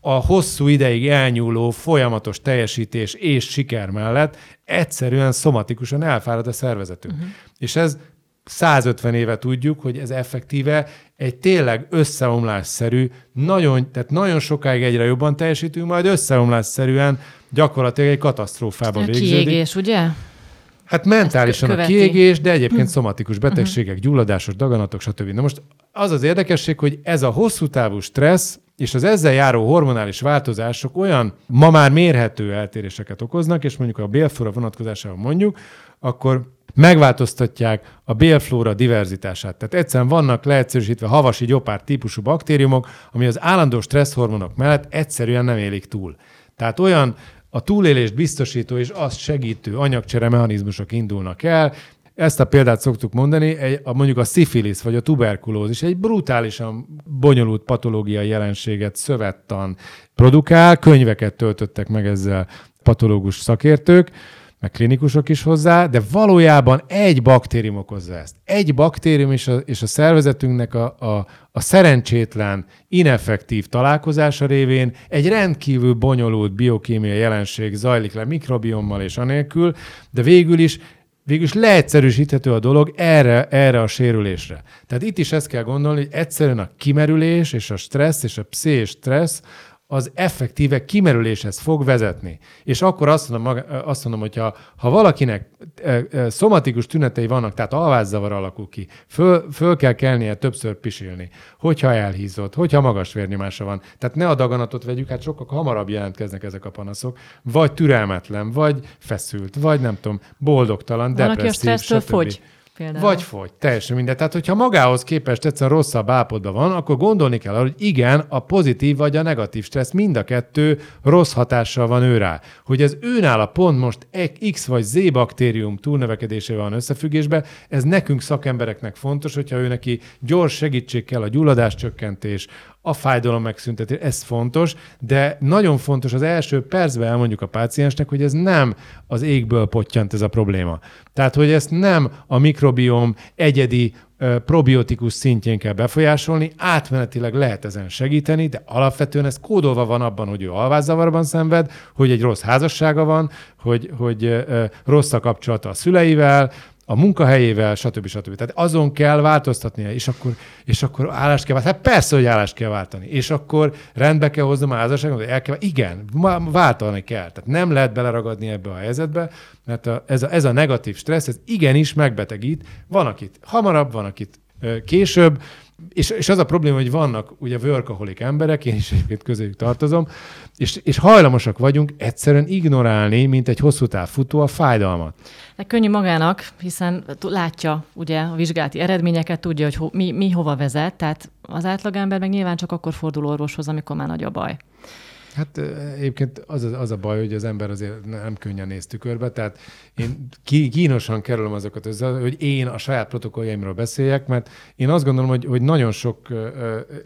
a hosszú ideig elnyúló folyamatos teljesítés és siker mellett egyszerűen szomatikusan elfárad a szervezetünk. Uh-huh. És ez 150 éve tudjuk, hogy ez effektíve egy tényleg összeomlásszerű, nagyon, tehát nagyon sokáig egyre jobban teljesítünk, majd összeomlásszerűen gyakorlatilag egy katasztrófába a végződik. Kiégés, ugye? Hát mentálisan a kiégés, de egyébként hm. szomatikus betegségek, gyulladásos daganatok, stb. Na most az az érdekesség, hogy ez a hosszú távú stressz és az ezzel járó hormonális változások olyan ma már mérhető eltéréseket okoznak, és mondjuk a bélflóra vonatkozásában mondjuk, akkor megváltoztatják a bélflóra diverzitását. Tehát egyszerűen vannak leegyszerűsítve havasi gyopár típusú baktériumok, ami az állandó stresszhormonok mellett egyszerűen nem élik túl. Tehát olyan a túlélést biztosító és azt segítő anyagcsere mechanizmusok indulnak el, ezt a példát szoktuk mondani, egy, a, mondjuk a szifilisz vagy a tuberkulózis egy brutálisan bonyolult patológiai jelenséget szövettan produkál, könyveket töltöttek meg ezzel patológus szakértők, meg klinikusok is hozzá, de valójában egy baktérium okozza ezt. Egy baktérium és a, és a szervezetünknek a, a, a szerencsétlen, ineffektív találkozása révén egy rendkívül bonyolult biokémiai jelenség zajlik le mikrobiommal és anélkül, de végül is végül is leegyszerűsíthető a dolog erre, erre a sérülésre. Tehát itt is ezt kell gondolni, hogy egyszerűen a kimerülés és a stressz és a pszés stressz az effektíve kimerüléshez fog vezetni. És akkor azt mondom, azt mondom hogyha ha valakinek szomatikus tünetei vannak, tehát alvászavar alakul ki, föl, föl kell kelnie többször pisilni, hogyha elhízott, hogyha magas vérnyomása van. Tehát ne a daganatot vegyük, hát sokkal hamarabb jelentkeznek ezek a panaszok, vagy türelmetlen, vagy feszült, vagy nem tudom, boldogtalan, depresszív, Valaki a stressztől fogy. Például. Vagy fogy, teljesen mindegy. Tehát, hogyha magához képest egyszerűen rosszabb állapotban van, akkor gondolni kell arra, hogy igen, a pozitív vagy a negatív stressz mind a kettő rossz hatással van ő rá. Hogy ez a pont most X vagy Z baktérium túlnövekedésével van összefüggésben, ez nekünk szakembereknek fontos, hogyha ő neki gyors segítség kell a gyulladás csökkentés, a fájdalom megszüntetés, ez fontos, de nagyon fontos az első percben elmondjuk a páciensnek, hogy ez nem az égből pottyant ez a probléma. Tehát, hogy ezt nem a mikrobiom egyedi probiotikus szintjén kell befolyásolni, átmenetileg lehet ezen segíteni, de alapvetően ez kódolva van abban, hogy ő alvászavarban szenved, hogy egy rossz házassága van, hogy, hogy rossz a kapcsolata a szüleivel, a munkahelyével, stb. stb. Tehát azon kell változtatnia, és akkor, és akkor állást kell váltani. Hát persze, hogy állást kell váltani. És akkor rendbe kell hoznom a házasságot, el kell, igen, váltani kell. Tehát nem lehet beleragadni ebbe a helyzetbe, mert a, ez, a, ez a negatív stressz, ez igenis megbetegít. Van, akit hamarabb, van, akit később, és, és az a probléma, hogy vannak ugye workaholic emberek, én is egyébként közéjük tartozom, és, és hajlamosak vagyunk egyszerűen ignorálni, mint egy hosszú táv futó a fájdalmat. De könnyű magának, hiszen látja ugye a vizsgálati eredményeket, tudja, hogy ho, mi, mi hova vezet, tehát az átlagember meg nyilván csak akkor fordul orvoshoz, amikor már nagy a baj. Hát egyébként az, az a baj, hogy az ember azért nem könnyen néz tükörbe, tehát én kínosan kerülöm azokat össze, hogy én a saját protokolljaimról beszéljek, mert én azt gondolom, hogy, hogy nagyon sok uh,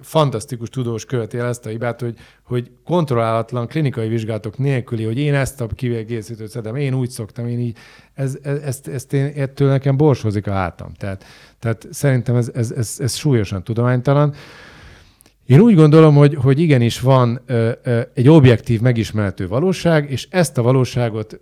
fantasztikus tudós követi el ezt a hibát, hogy, hogy kontrollálatlan klinikai vizsgálatok nélküli, hogy én ezt a kiegészítőt szedem, én úgy szoktam, én így, ez, ez, ezt, ezt én, ettől nekem borsozik a hátam. Tehát, tehát szerintem ez, ez, ez, ez súlyosan tudománytalan. Én úgy gondolom, hogy, hogy igenis van ö, ö, egy objektív, megismerhető valóság, és ezt a valóságot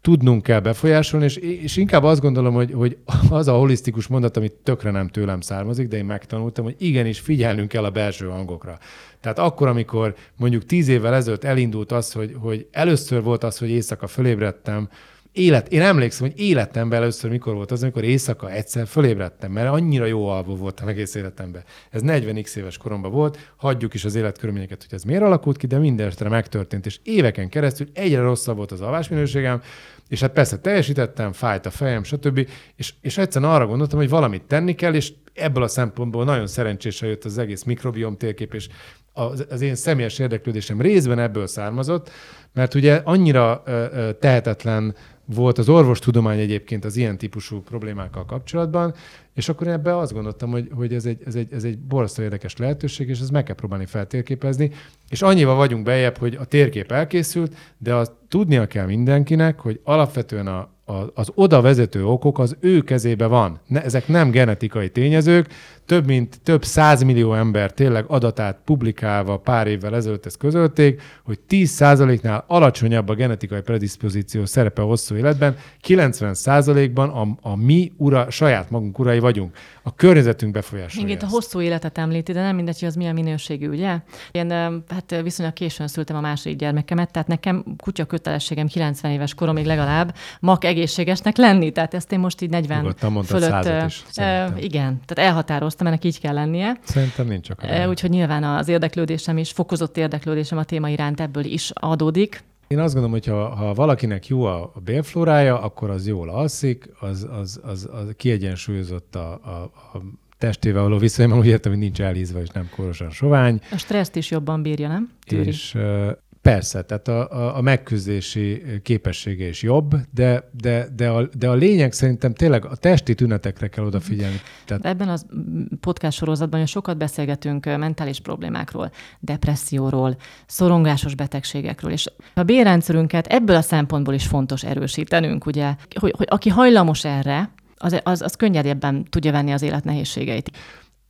tudnunk kell befolyásolni, és, és inkább azt gondolom, hogy, hogy az a holisztikus mondat, amit tökre nem tőlem származik, de én megtanultam, hogy igenis figyelnünk kell a belső hangokra. Tehát akkor, amikor mondjuk tíz évvel ezelőtt elindult az, hogy, hogy először volt az, hogy éjszaka fölébredtem, élet, én emlékszem, hogy életemben először mikor volt az, amikor éjszaka egyszer fölébredtem, mert annyira jó alvó voltam egész életemben. Ez 40x éves koromban volt, hagyjuk is az életkörülményeket, hogy ez miért alakult ki, de mindenestre megtörtént, és éveken keresztül egyre rosszabb volt az alvásminőségem, és hát persze teljesítettem, fájt a fejem, stb. És, és egyszerűen arra gondoltam, hogy valamit tenni kell, és ebből a szempontból nagyon szerencsésen jött az egész mikrobiom térkép, és az, az én személyes érdeklődésem részben ebből származott, mert ugye annyira tehetetlen volt az orvostudomány egyébként az ilyen típusú problémákkal kapcsolatban, és akkor ebbe azt gondoltam, hogy, hogy ez egy, ez egy, ez egy borzasztó érdekes lehetőség, és ezt meg kell próbálni feltérképezni. És annyival vagyunk bejebb, hogy a térkép elkészült, de azt tudnia kell mindenkinek, hogy alapvetően a, az oda vezető okok az ő kezébe van. Ne, ezek nem genetikai tényezők, több mint több százmillió ember tényleg adatát publikálva pár évvel ezelőtt ezt közölték, hogy 10%-nál alacsonyabb a genetikai predispozíció szerepe a hosszú életben, 90%-ban a, a mi ura, saját magunk urai vagyunk. A környezetünk befolyásolja Igen, a hosszú életet említi, de nem mindegy, hogy az milyen minőségű, ugye? Én hát viszonylag későn szültem a második gyermekemet, tehát nekem kutya kötelességem 90 éves koromig legalább mak egészségesnek lenni, tehát ezt én most így 40 Nyugodtan fölött. Is, igen, tehát elhatároztam, ennek így kell lennie. Szerintem nincs csak. Úgyhogy nyilván az érdeklődésem is, fokozott érdeklődésem a téma iránt ebből is adódik. Én azt gondolom, hogy ha, ha valakinek jó a, bélflórája, akkor az jól alszik, az, az, az, az kiegyensúlyozott a, a, a testével való viszonyban, úgy értem, hogy nincs elhízva és nem korosan sovány. A stresszt is jobban bírja, nem? Tűri. És Persze, tehát a, a, a megküzdési képessége is jobb, de, de, de, a, de a lényeg szerintem tényleg a testi tünetekre kell odafigyelni. Tehát... Ebben a podcast sorozatban sokat beszélgetünk mentális problémákról, depresszióról, szorongásos betegségekről, és a bérrendszerünket ebből a szempontból is fontos erősítenünk, ugye, hogy, hogy aki hajlamos erre, az, az, az könnyedebben tudja venni az élet nehézségeit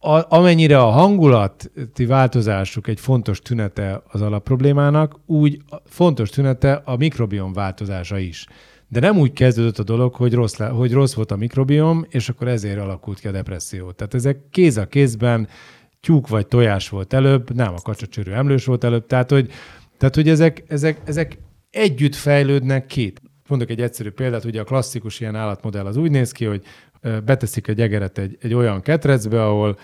a, amennyire a hangulati változásuk egy fontos tünete az alapproblémának, úgy fontos tünete a mikrobiom változása is. De nem úgy kezdődött a dolog, hogy rossz, le, hogy rossz volt a mikrobiom, és akkor ezért alakult ki a depresszió. Tehát ezek kéz a kézben, tyúk vagy tojás volt előbb, nem a kacsacsörő emlős volt előbb, tehát hogy, tehát, hogy ezek, ezek, ezek együtt fejlődnek két. Mondok egy egyszerű példát, ugye a klasszikus ilyen állatmodell az úgy néz ki, hogy beteszik egy egeret egy, egy olyan ketrecbe, ahol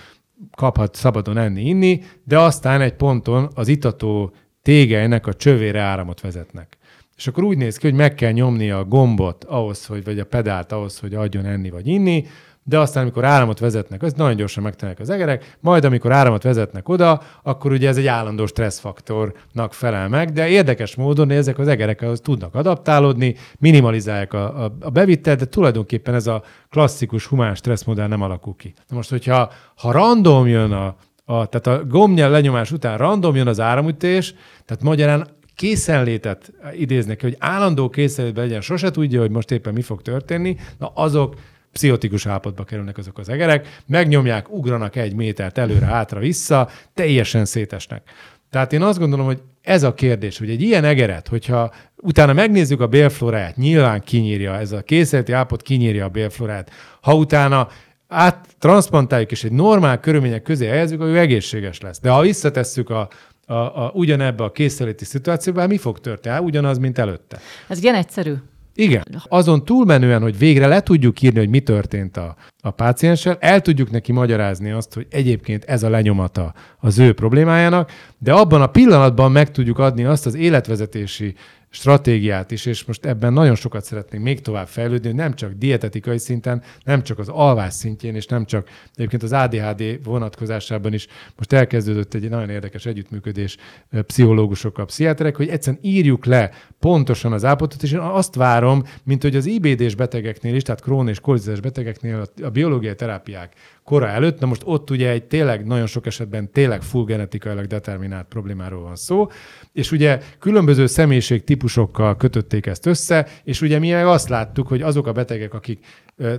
kaphat szabadon enni, inni, de aztán egy ponton az itató tégelynek a csövére áramot vezetnek. És akkor úgy néz ki, hogy meg kell nyomni a gombot ahhoz, hogy, vagy a pedált ahhoz, hogy adjon enni vagy inni, de aztán, amikor áramot vezetnek, az nagyon gyorsan megtennek az egerek, majd amikor áramot vezetnek oda, akkor ugye ez egy állandó stresszfaktornak felel meg, de érdekes módon ezek az egerek az tudnak adaptálódni, minimalizálják a, a, a bevitelt, de tulajdonképpen ez a klasszikus humán stresszmodell nem alakul ki. Na most, hogyha ha random jön a, a tehát a gombnyel lenyomás után random jön az áramütés, tehát magyarán készenlétet idéznek, hogy állandó készenlétben legyen, sose tudja, hogy most éppen mi fog történni, na azok pszichotikus állapotba kerülnek azok az egerek, megnyomják, ugranak egy métert előre, hátra, vissza, teljesen szétesnek. Tehát én azt gondolom, hogy ez a kérdés, hogy egy ilyen egeret, hogyha utána megnézzük a bélfloráját, nyilván kinyírja, ez a készleti állapot kinyírja a bélflorát. Ha utána áttranszplantáljuk és egy normál körülmények közé helyezzük, akkor ő egészséges lesz. De ha visszatesszük a, a, a, ugyanebbe a készleti szituációba, mi fog történni? ugyanaz, mint előtte. Ez ilyen egyszerű. Igen. Azon túlmenően, hogy végre le tudjuk írni, hogy mi történt a, a pácienssel, el tudjuk neki magyarázni azt, hogy egyébként ez a lenyomata az ő problémájának, de abban a pillanatban meg tudjuk adni azt az életvezetési stratégiát is, és most ebben nagyon sokat szeretnénk még tovább fejlődni, nem csak dietetikai szinten, nem csak az alvás szintjén, és nem csak egyébként az ADHD vonatkozásában is most elkezdődött egy nagyon érdekes együttműködés pszichológusokkal, pszichiáterek, hogy egyszerűen írjuk le pontosan az állapotot, és én azt várom, mint hogy az IBD-s betegeknél is, tehát krón és kolizás betegeknél a biológiai terápiák kora előtt. Na most ott ugye egy tényleg nagyon sok esetben tényleg full genetikailag determinált problémáról van szó, és ugye különböző személyiség típusokkal kötötték ezt össze, és ugye mi azt láttuk, hogy azok a betegek, akik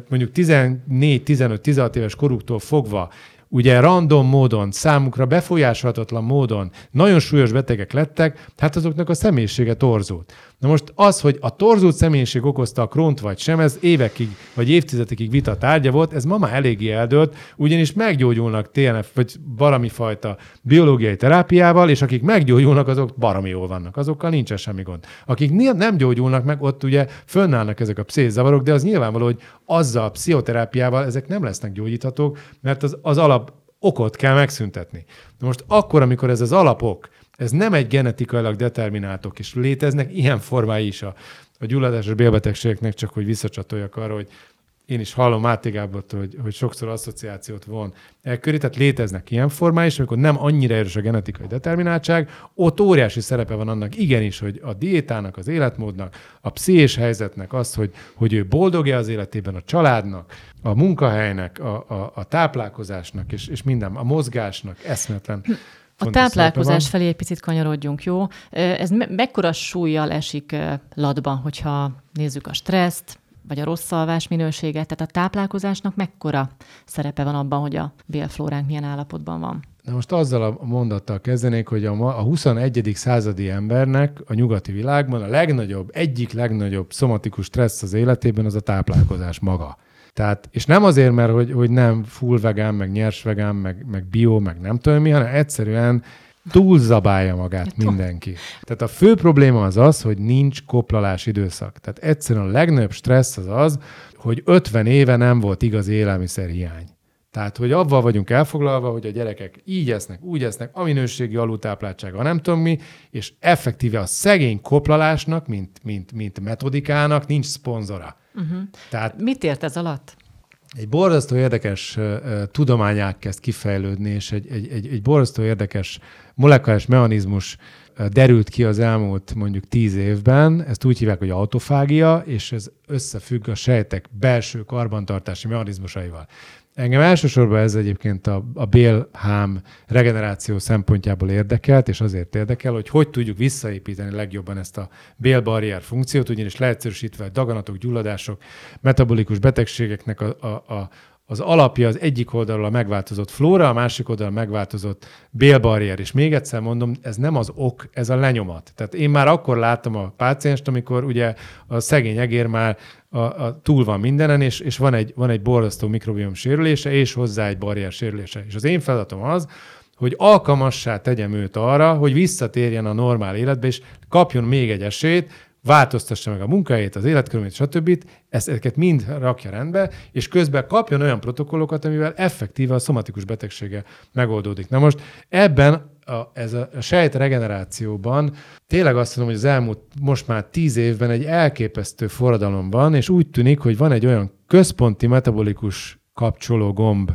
mondjuk 14, 15, 16 éves koruktól fogva ugye random módon, számukra befolyásolhatatlan módon nagyon súlyos betegek lettek, hát azoknak a személyisége torzult. Na most az, hogy a torzult személyiség okozta a krónt vagy sem, ez évekig vagy évtizedekig vita tárgya volt, ez ma már eléggé eldőlt, ugyanis meggyógyulnak TNF vagy valami fajta biológiai terápiával, és akik meggyógyulnak, azok baromi jól vannak, azokkal nincsen semmi gond. Akik nem gyógyulnak meg, ott ugye fönnállnak ezek a pszézavarok, de az nyilvánvaló, hogy azzal a pszichoterápiával ezek nem lesznek gyógyíthatók, mert az, az alap okot kell megszüntetni. Na most akkor, amikor ez az alapok, ez nem egy genetikailag determináltok, és léteznek ilyen formái is a, a gyulladásos bélbetegségeknek, csak hogy visszacsatoljak arra, hogy én is hallom Máté Gábortól, hogy, hogy sokszor asszociációt von elköri, tehát léteznek ilyen formái, és amikor nem annyira erős a genetikai determináltság, ott óriási szerepe van annak igenis, hogy a diétának, az életmódnak, a pszichés helyzetnek az, hogy, hogy ő boldogja az életében, a családnak, a munkahelynek, a, a, a táplálkozásnak, és, és minden, a mozgásnak eszmetlen a táplálkozás felé egy picit kanyarodjunk, jó? Ez me- mekkora súlyjal esik latban, hogyha nézzük a stresszt, vagy a rossz alvás minőséget, tehát a táplálkozásnak mekkora szerepe van abban, hogy a bélflóránk milyen állapotban van? Na most azzal a mondattal kezdenék, hogy a, a 21. századi embernek a nyugati világban a legnagyobb, egyik legnagyobb szomatikus stressz az életében az a táplálkozás maga. Tehát, és nem azért, mert hogy, hogy nem full vegán, meg nyers vegán, meg, meg bio, meg nem tudom mi, hanem egyszerűen túlzabálja magát mindenki. Tehát a fő probléma az az, hogy nincs koplalás időszak. Tehát egyszerűen a legnagyobb stressz az az, hogy 50 éve nem volt igaz élelmiszerhiány. Tehát, hogy abban vagyunk elfoglalva, hogy a gyerekek így esznek, úgy esznek, a minőségi alultápláltsága, nem tudom mi, és effektíve a szegény koplalásnak, mint, mint, mint metodikának nincs szponzora. Uh-huh. Tehát, Mit ért ez alatt? Egy borzasztó érdekes uh, tudományák kezd kifejlődni, és egy, egy, egy, egy borzasztó érdekes molekulás mechanizmus derült ki az elmúlt mondjuk tíz évben, ezt úgy hívják, hogy autofágia, és ez összefügg a sejtek belső karbantartási mechanizmusaival. Engem elsősorban ez egyébként a, a bélhám regeneráció szempontjából érdekelt, és azért érdekel, hogy hogy tudjuk visszaépíteni legjobban ezt a bélbarrier funkciót, ugyanis leegyszerűsítve a daganatok, gyulladások, metabolikus betegségeknek a, a, a, az alapja az egyik oldalról a megváltozott flóra, a másik oldalról a megváltozott bélbarrier. És még egyszer mondom, ez nem az ok, ez a lenyomat. Tehát én már akkor láttam a pácienst, amikor ugye a szegény egér már a, a, túl van mindenen, és, és van, egy, van egy borzasztó mikrobiom sérülése, és hozzá egy barrier sérülése. És az én feladatom az, hogy alkalmassá tegyem őt arra, hogy visszatérjen a normál életbe, és kapjon még egy esélyt, változtassa meg a munkahelyét, az életkörülményt, stb. Ezt, ezeket mind rakja rendbe, és közben kapjon olyan protokollokat, amivel effektíve a szomatikus betegsége megoldódik. Na most ebben a, ez a, a sejt regenerációban tényleg azt mondom, hogy az elmúlt most már tíz évben egy elképesztő forradalom van, és úgy tűnik, hogy van egy olyan központi metabolikus kapcsoló gomb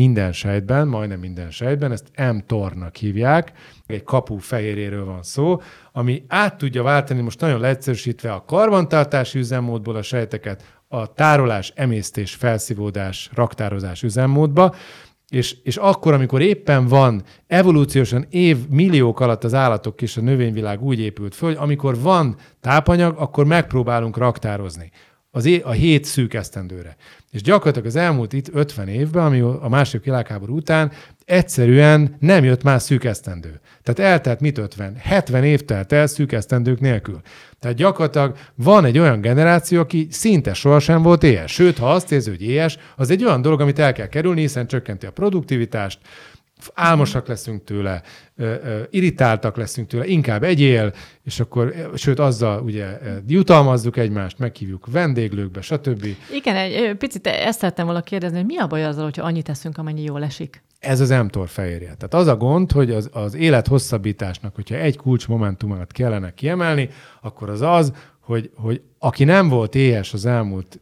minden sejtben, majdnem minden sejtben, ezt mTOR-nak hívják, egy kapu fehérjéről van szó, ami át tudja váltani most nagyon leegyszerűsítve a karbantartási üzemmódból a sejteket a tárolás, emésztés, felszívódás, raktározás üzemmódba, és, és akkor, amikor éppen van evolúciósan év milliók alatt az állatok és a növényvilág úgy épült föl, hogy amikor van tápanyag, akkor megpróbálunk raktározni. Az é- a hét szűk esztendőre. És gyakorlatilag az elmúlt itt 50 évben, ami a második világháború után egyszerűen nem jött már szűk esztendő. Tehát eltelt mit 50? 70 év telt el szűk esztendők nélkül. Tehát gyakorlatilag van egy olyan generáció, aki szinte sohasem volt éhes. Sőt, ha azt érzi, hogy éhes, az egy olyan dolog, amit el kell kerülni, hiszen csökkenti a produktivitást, álmosak leszünk tőle, irritáltak leszünk tőle, inkább egyél, és akkor, sőt, azzal ugye jutalmazzuk egymást, meghívjuk vendéglőkbe, stb. Igen, egy picit ezt szerettem volna kérdezni, hogy mi a baj azzal, hogyha annyit teszünk, amennyi jól esik? Ez az mTOR fehérje. Tehát az a gond, hogy az, az élet hosszabbításnak, hogyha egy kulcsmomentumát kellene kiemelni, akkor az az, hogy, hogy aki nem volt éhes az elmúlt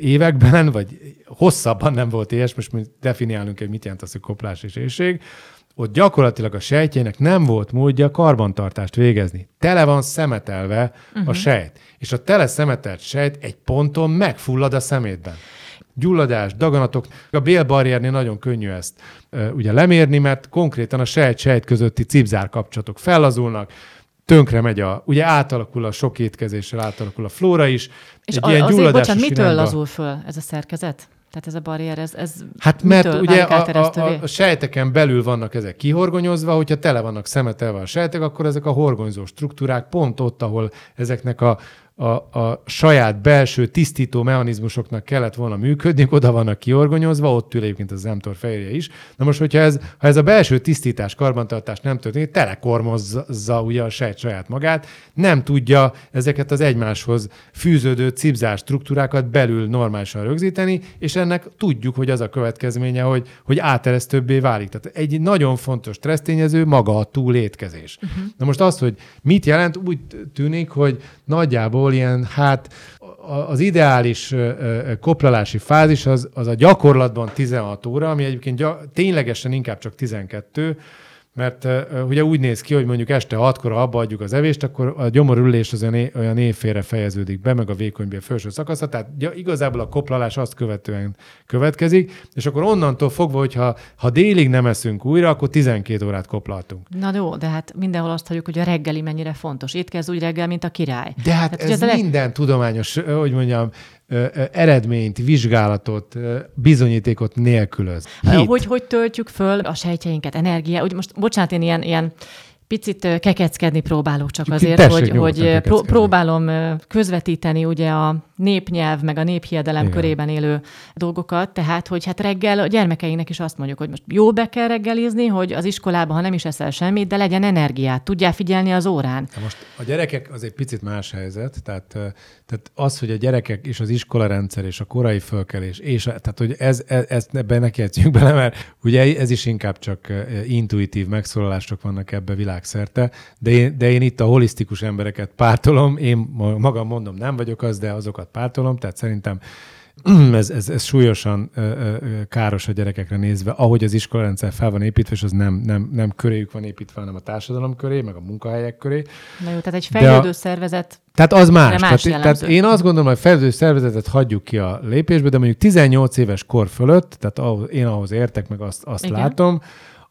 években, vagy hosszabban nem volt éhes, most mi definiálunk, hogy mit jelent az, hogy koplás és éjség, ott gyakorlatilag a sejtjének nem volt módja karbantartást végezni. Tele van szemetelve uh-huh. a mhm. sejt. És a tele szemetelt sejt egy ponton megfullad a szemétben. Gyulladás, daganatok. A bélbarriernél nagyon könnyű ezt ugye lemérni, mert konkrétan a sejt-sejt közötti cipzár kapcsolatok fellazulnak, tönkre megy a, ugye átalakul a sok étkezéssel, átalakul a flóra is. És egy a, ilyen azért, bocsánat, mitől irányba... lazul föl ez a szerkezet? Tehát ez a barrier, ez, ez Hát mert ugye a, a, a sejteken belül vannak ezek kihorgonyozva, hogyha tele vannak szemetelve a sejtek, akkor ezek a horgonyzó struktúrák pont ott, ahol ezeknek a a, a saját belső tisztító mechanizmusoknak kellett volna működni, oda vannak kiorgonyozva, ott ül egyébként az mTOR fehérje is. Na most, hogyha ez, ha ez a belső tisztítás, karbantartás nem történik, telekormozza ugye a sejt saját magát, nem tudja ezeket az egymáshoz fűződő cipzás struktúrákat belül normálisan rögzíteni, és ennek tudjuk, hogy az a következménye, hogy, hogy áteresztőbbé válik. Tehát egy nagyon fontos stressztényező maga a túlétkezés. Uh-huh. Na most az, hogy mit jelent, úgy tűnik, hogy nagyjából ilyen, hát az ideális koplalási fázis az, az a gyakorlatban 16 óra, ami egyébként gy- ténylegesen inkább csak 12, mert uh, ugye úgy néz ki, hogy mondjuk este hatkor, ha abba adjuk az evést, akkor a gyomorülés az olyan, olyan évfélre fejeződik be, meg a vékonybél felső szakasza, tehát igazából a koplalás azt követően következik, és akkor onnantól fogva, hogyha ha délig nem eszünk újra, akkor 12 órát koplaltunk. Na jó, de hát mindenhol azt halljuk, hogy a reggeli mennyire fontos. Étkezz úgy reggel, mint a király. De hát tehát, ez, ez minden leg... tudományos, hogy mondjam, eredményt, vizsgálatot, bizonyítékot nélkülöz. Hogy, hogy töltjük föl a sejtjeinket, energia? Úgy most, bocsánat, én ilyen, ilyen picit kekeckedni próbálok csak azért, Tessék, hogy, hogy pró- próbálom közvetíteni ugye a népnyelv, meg a néphiedelem Igen. körében élő dolgokat, tehát, hogy hát reggel a gyermekeinek is azt mondjuk, hogy most jó be kell reggelizni, hogy az iskolában, ha nem is eszel semmit, de legyen energiát, tudjál figyelni az órán. Na most a gyerekek az egy picit más helyzet, tehát, tehát az, hogy a gyerekek és az iskolarendszer és a korai fölkelés, és tehát, hogy ez, ez, ezt ebben ne bele, mert ugye ez is inkább csak intuitív megszólalások vannak ebbe világszerte, de én, de én itt a holisztikus embereket pártolom, én magam mondom, nem vagyok az, de azokat sokat pártolom, tehát szerintem <clears throat> ez, ez, ez súlyosan ö, ö, káros a gyerekekre nézve, ahogy az iskolarendszer fel van építve, és az nem, nem, nem köréjük van építve, hanem a társadalom köré, meg a munkahelyek köré. Na jó, tehát egy fejlődő a, szervezet. Tehát az más. más tehát, tehát én azt gondolom, hogy a fejlődő szervezetet hagyjuk ki a lépésbe, de mondjuk 18 éves kor fölött, tehát ahhoz, én ahhoz értek, meg azt, azt látom,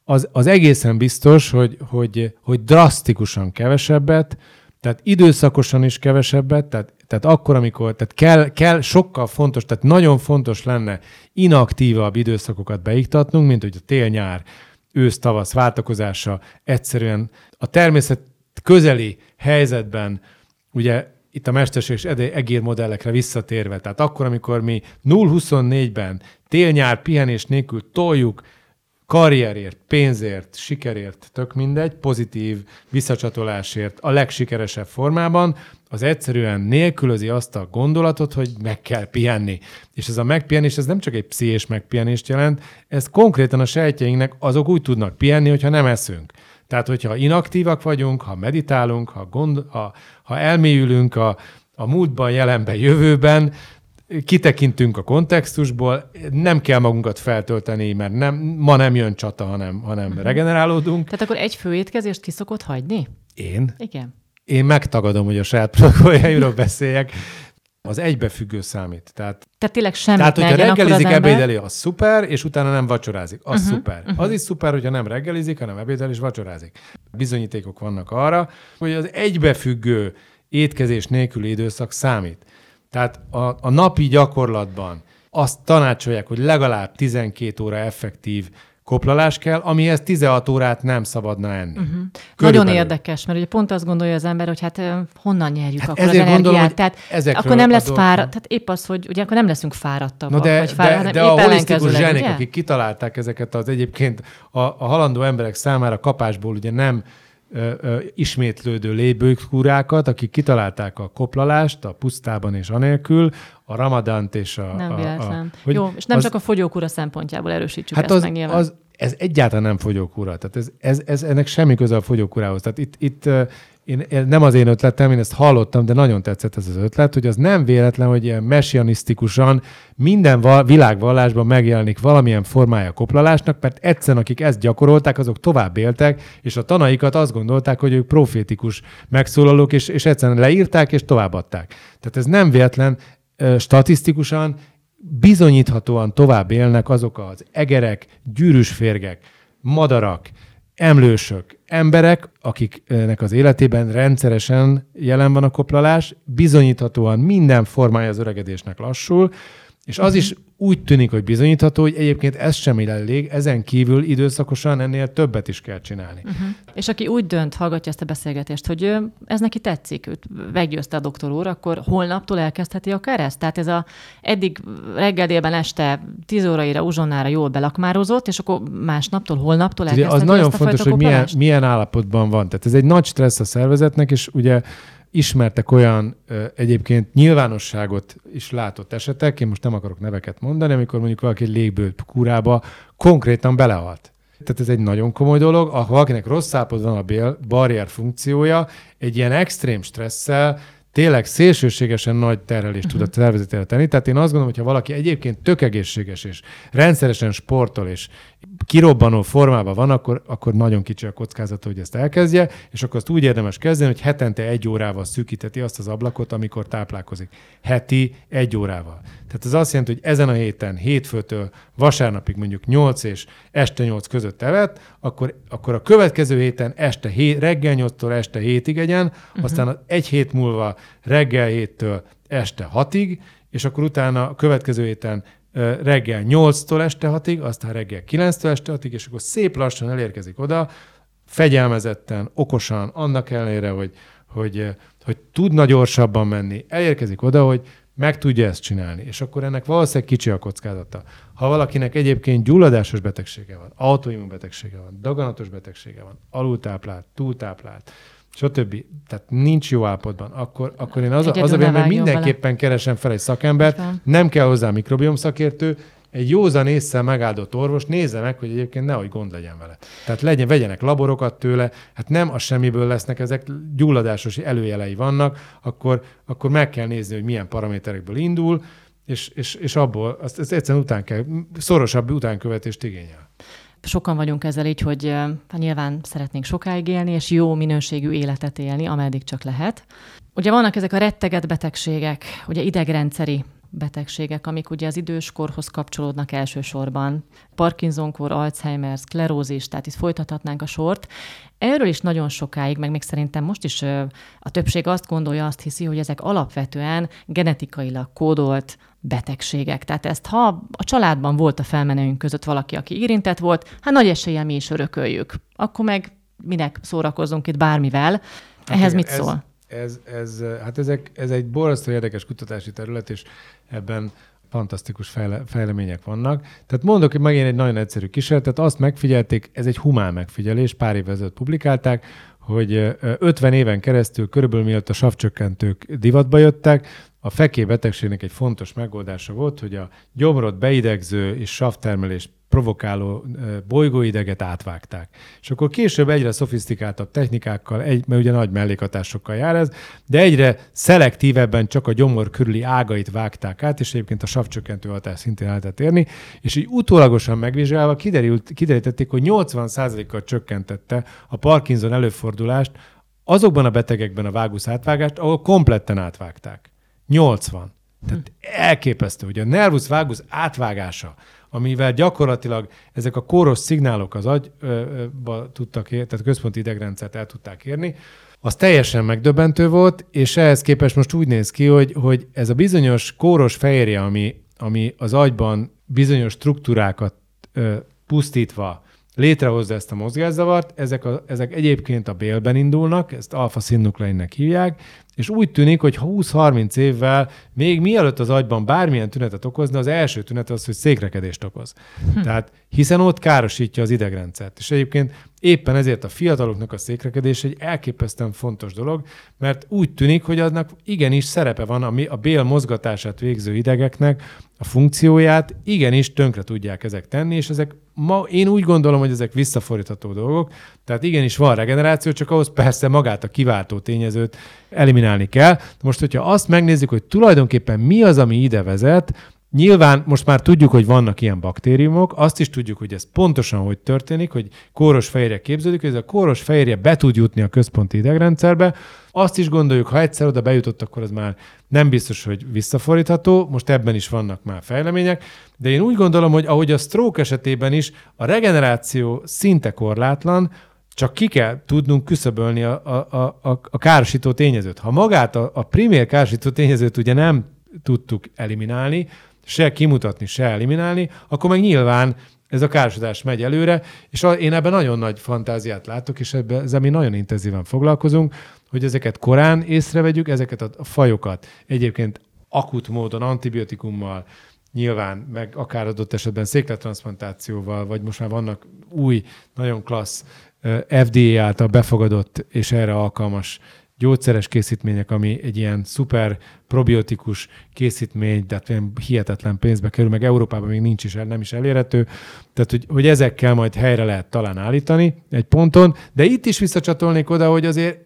az, az egészen biztos, hogy, hogy, hogy drasztikusan kevesebbet, tehát időszakosan is kevesebbet, tehát, tehát akkor, amikor, tehát kell, kell, sokkal fontos, tehát nagyon fontos lenne inaktívabb időszakokat beiktatnunk, mint hogy a tél-nyár, ősz-tavasz váltakozása egyszerűen a természet közeli helyzetben, ugye itt a mesterséges egérmodellekre visszatérve, tehát akkor, amikor mi 0-24-ben tél-nyár pihenés nélkül toljuk karrierért, pénzért, sikerért, tök mindegy, pozitív visszacsatolásért a legsikeresebb formában, az egyszerűen nélkülözi azt a gondolatot, hogy meg kell pihenni. És ez a megpihenés, ez nem csak egy pszichés megpihenést jelent, ez konkrétan a sejtjeinknek azok úgy tudnak pihenni, hogyha nem eszünk. Tehát, hogyha inaktívak vagyunk, ha meditálunk, ha, gond, ha, ha elmélyülünk a, a múltban, jelenben, jövőben, kitekintünk a kontextusból, nem kell magunkat feltölteni, mert nem, ma nem jön csata, hanem, hanem uh-huh. regenerálódunk. Tehát akkor egy főétkezést ki szokott hagyni? Én? Igen. Én megtagadom, hogy a saját protokolljaimról beszéljek. Az egybefüggő számít. Tehát, Tehát tényleg semmit Tehát, hogyha reggelizik, ebédeli, az szuper, és utána nem vacsorázik. Az uh-huh, szuper. Uh-huh. Az is szuper, hogyha nem reggelizik, hanem ebédel és vacsorázik. Bizonyítékok vannak arra, hogy az egybefüggő étkezés nélküli időszak számít. Tehát a, a napi gyakorlatban azt tanácsolják, hogy legalább 12 óra effektív koplalás kell, amihez 16 órát nem szabadna enni. Uh-huh. Nagyon érdekes, mert ugye pont azt gondolja az ember, hogy hát honnan nyerjük hát akkor az energiát. Gondolom, tehát akkor nem lesz fáradt, tehát épp az, hogy ugye akkor nem leszünk fáradtabbak. No de, vagy fáradt, de, de a holisztikus zsenek, ugye? akik kitalálták ezeket az egyébként a, a halandó emberek számára kapásból ugye nem ö, ö, ismétlődő lébőkúrákat, akik kitalálták a koplalást a pusztában és anélkül, a ramadánt és a... Nem a, A, hogy Jó, és nem az, csak a fogyókúra szempontjából erősítsük hát ezt az, meg az, ez egyáltalán nem fogyókúra. Tehát ez, ez, ez, ennek semmi köze a fogyókúrához. Tehát itt, itt én, nem az én ötletem, én ezt hallottam, de nagyon tetszett ez az ötlet, hogy az nem véletlen, hogy ilyen messianisztikusan minden val- világvallásban megjelenik valamilyen formája koplalásnak, mert egyszerűen akik ezt gyakorolták, azok tovább éltek, és a tanaikat azt gondolták, hogy ők profétikus megszólalók, és, és egyszerűen leírták, és továbbadták. Tehát ez nem véletlen, statisztikusan bizonyíthatóan tovább élnek azok az egerek, gyűrűsférgek, madarak, emlősök, emberek, akiknek az életében rendszeresen jelen van a koplalás, bizonyíthatóan minden formája az öregedésnek lassul, és az is úgy tűnik, hogy bizonyítható, hogy egyébként ez sem elég, ezen kívül időszakosan ennél többet is kell csinálni. Uh-huh. És aki úgy dönt, hallgatja ezt a beszélgetést, hogy ez neki tetszik, őt meggyőzte a doktor úr, akkor holnaptól elkezdheti akár ezt? Tehát ez a eddig reggel délben este 10 óraira, uzsonnára jól belakmározott, és akkor másnaptól, holnaptól elkezdheti Az nagyon fontos, hogy milyen, milyen állapotban van. Tehát ez egy nagy stressz a szervezetnek, és ugye ismertek olyan ö, egyébként nyilvánosságot is látott esetek, én most nem akarok neveket mondani, amikor mondjuk valaki légből kúrába konkrétan belehalt. Tehát ez egy nagyon komoly dolog, ha valakinek rossz állapotban van a barrier funkciója, egy ilyen extrém stresszel tényleg szélsőségesen nagy terhelést uh-huh. tud a mhm. szervezetére tenni. Tehát én azt gondolom, hogy ha valaki egyébként tök egészséges és rendszeresen sportol és kirobbanó formában van, akkor, akkor nagyon kicsi a kockázata, hogy ezt elkezdje, és akkor azt úgy érdemes kezdeni, hogy hetente egy órával szűkíteti azt az ablakot, amikor táplálkozik. Heti egy órával. Tehát ez azt jelenti, hogy ezen a héten, hétfőtől vasárnapig mondjuk 8 és este 8 között evett, akkor, akkor a következő héten este hét, reggel 8-tól este 7-ig egyen, uh-huh. aztán egy hét múlva reggel 7-től este 6-ig, és akkor utána a következő héten reggel 8-tól este 6-ig, aztán reggel 9-től este 6-ig, és akkor szép lassan elérkezik oda, fegyelmezetten, okosan, annak ellenére, hogy, hogy, hogy tudna gyorsabban menni, elérkezik oda, hogy meg tudja ezt csinálni, és akkor ennek valószínűleg kicsi a kockázata. Ha valakinek egyébként gyulladásos betegsége van, autoimmun betegsége van, daganatos betegsége van, alultáplált, túltáplált, stb. Tehát nincs jó állapotban, akkor, akkor én az, az a vélemény, mindenképpen vele. keresem fel egy szakembert, nem kell hozzá mikrobiom szakértő, egy józan észre megáldott orvos nézze meg, hogy egyébként nehogy gond legyen vele. Tehát legyen, vegyenek laborokat tőle, hát nem a semmiből lesznek, ezek gyulladásos előjelei vannak, akkor, akkor meg kell nézni, hogy milyen paraméterekből indul, és, és, és abból azt, ezt egyszerűen után kell, szorosabb utánkövetést igényel. Sokan vagyunk ezzel így, hogy hát nyilván szeretnénk sokáig élni, és jó minőségű életet élni, ameddig csak lehet. Ugye vannak ezek a retteget betegségek, ugye idegrendszeri betegségek, amik ugye az időskorhoz kapcsolódnak elsősorban. Parkinson-kor, Alzheimer, szklerózis, tehát itt folytathatnánk a sort. Erről is nagyon sokáig, meg még szerintem most is a többség azt gondolja, azt hiszi, hogy ezek alapvetően genetikailag kódolt betegségek. Tehát ezt, ha a családban volt a felmenőink között valaki, aki érintett volt, hát nagy eséllyel mi is örököljük. Akkor meg minek szórakozunk itt bármivel. Hát Ehhez hát mit szól? Ez, ez, hát ezek, ez egy borzasztó érdekes kutatási terület, és ebben fantasztikus fejle, fejlemények vannak. Tehát mondok hogy megint egy nagyon egyszerű kísérletet, azt megfigyelték, ez egy humán megfigyelés, pár évvel ezelőtt publikálták, hogy 50 éven keresztül, körülbelül miatt a savcsökkentők divatba jöttek, a fekébetegségnek egy fontos megoldása volt, hogy a gyomrot beidegző és savtermelést provokáló bolygóideget átvágták. És akkor később egyre szofisztikáltabb technikákkal, egy, mert ugye nagy mellékhatásokkal jár ez, de egyre szelektívebben csak a gyomor körüli ágait vágták át, és egyébként a savcsökkentő hatás szintén lehetett érni, és így utólagosan megvizsgálva kiderült, kiderítették, hogy 80%-kal csökkentette a Parkinson előfordulást azokban a betegekben a vágusz átvágást, ahol kompletten átvágták. 80. Tehát elképesztő, hogy a nervus vagus átvágása, amivel gyakorlatilag ezek a kóros szignálok az agyba tudtak érni, tehát a központi idegrendszert el tudták érni, az teljesen megdöbbentő volt, és ehhez képest most úgy néz ki, hogy, hogy ez a bizonyos kóros fehérje, ami, ami az agyban bizonyos struktúrákat ö, pusztítva létrehozza ezt a mozgászavart, ezek, a, ezek egyébként a bélben indulnak, ezt alfa-színnukleinnek hívják, és úgy tűnik, hogy 20-30 évvel, még mielőtt az agyban bármilyen tünetet okozna, az első tünet az, hogy székrekedést okoz. Hm. Tehát hiszen ott károsítja az idegrendszert. És egyébként éppen ezért a fiataloknak a székrekedés egy elképesztően fontos dolog, mert úgy tűnik, hogy annak igenis szerepe van, ami a bél mozgatását végző idegeknek a funkcióját igenis tönkre tudják ezek tenni, és ezek ma én úgy gondolom, hogy ezek visszafordítható dolgok, tehát igenis van regeneráció, csak ahhoz persze magát a kiváltó tényezőt eliminálni kell. Most, hogyha azt megnézzük, hogy tulajdonképpen mi az, ami ide vezet, Nyilván most már tudjuk, hogy vannak ilyen baktériumok, azt is tudjuk, hogy ez pontosan hogy történik, hogy kóros fehérje képződik, hogy ez a kóros fehérje be tud jutni a központi idegrendszerbe. Azt is gondoljuk, ha egyszer oda bejutott, akkor az már nem biztos, hogy visszafordítható. Most ebben is vannak már fejlemények, de én úgy gondolom, hogy ahogy a stroke esetében is a regeneráció szinte korlátlan, csak ki kell tudnunk küszöbölni a, a, a, a károsító tényezőt. Ha magát a, a primér károsító tényezőt ugye nem tudtuk eliminálni, se kimutatni, se eliminálni, akkor meg nyilván ez a károsodás megy előre, és én ebben nagyon nagy fantáziát látok, és ebben, ezzel mi nagyon intenzíven foglalkozunk, hogy ezeket korán észrevegyük, ezeket a fajokat egyébként akut módon antibiotikummal, nyilván, meg akár adott esetben széklettransplantációval, vagy most már vannak új, nagyon klassz FDA által befogadott és erre alkalmas gyógyszeres készítmények, ami egy ilyen szuper probiotikus készítmény, tehát olyan hihetetlen pénzbe kerül, meg Európában még nincs is, nem is elérhető. Tehát, hogy, hogy ezekkel majd helyre lehet talán állítani egy ponton, de itt is visszacsatolnék oda, hogy azért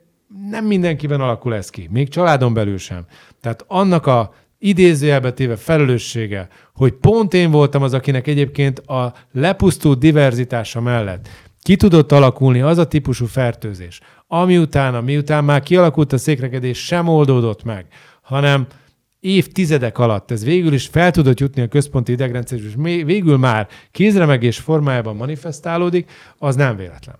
nem mindenkiben alakul ez ki, még családon belül sem. Tehát annak a idézőjelbe téve felelőssége, hogy pont én voltam az, akinek egyébként a lepusztult diverzitása mellett ki tudott alakulni az a típusú fertőzés, ami utána, miután már kialakult a székrekedés, sem oldódott meg, hanem évtizedek alatt ez végül is fel tudott jutni a központi idegrendszer, és végül már kézremegés formájában manifestálódik, az nem véletlen.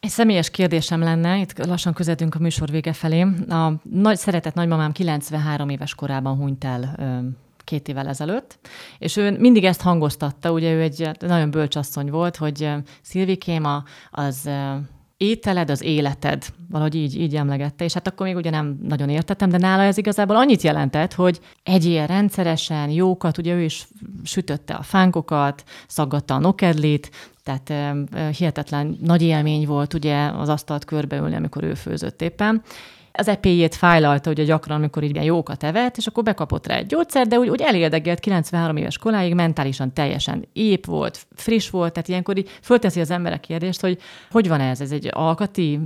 Egy személyes kérdésem lenne, itt lassan közelünk a műsor vége felé. A nagy szeretett nagymamám 93 éves korában hunyt el két évvel ezelőtt, és ő mindig ezt hangoztatta, ugye ő egy nagyon bölcsasszony volt, hogy Szilvikém az ételed az életed, valahogy így, így emlegette, és hát akkor még ugye nem nagyon értettem, de nála ez igazából annyit jelentett, hogy egyél rendszeresen, jókat, ugye ő is sütötte a fánkokat, szaggatta a nokedlit, tehát hihetetlen nagy élmény volt ugye az asztalt körbeülni, amikor ő főzött éppen az epéjét fájlalta, ugye gyakran, amikor így ilyen jókat evett, és akkor bekapott rá egy gyógyszer, de úgy, úgy elérdegelt 93 éves koráig, mentálisan teljesen épp volt, friss volt, tehát ilyenkor így fölteszi az emberek kérdést, hogy hogy van ez, ez egy alkati,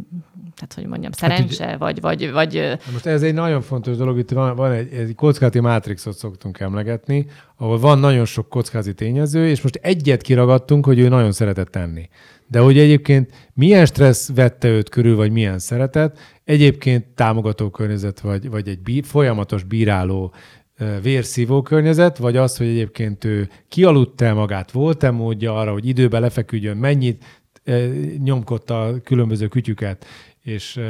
tehát hogy mondjam, hát szerencse, hát vagy, vagy, vagy... Most ez egy nagyon fontos dolog, itt van, van egy, egy kockázati mátrixot szoktunk emlegetni, ahol van nagyon sok kockázati tényező, és most egyet kiragadtunk, hogy ő nagyon szeretett tenni. De hogy egyébként milyen stressz vette őt körül, vagy milyen szeretet, egyébként támogató környezet, vagy, vagy egy bí, folyamatos bíráló vérszívó környezet, vagy az, hogy egyébként ő kialudta magát, volt-e módja arra, hogy időben lefeküdjön, mennyit nyomkodta a különböző kütyüket, és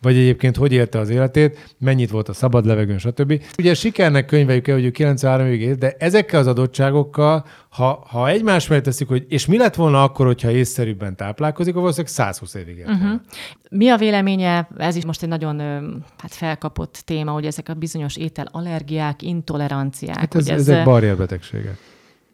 vagy egyébként hogy élte az életét, mennyit volt a szabad levegőn, stb. Ugye sikernek könyveljük el, hogy ő 93 évig élt, de ezekkel az adottságokkal, ha, ha egymás mellett teszik, hogy és mi lett volna akkor, hogyha észszerűbben táplálkozik, akkor valószínűleg 120 évig élt. Uh-huh. Mi a véleménye, ez is most egy nagyon hát felkapott téma, hogy ezek a bizonyos ételallergiák, intoleranciák. Hát ez, ez, ezek barrierbetegségek.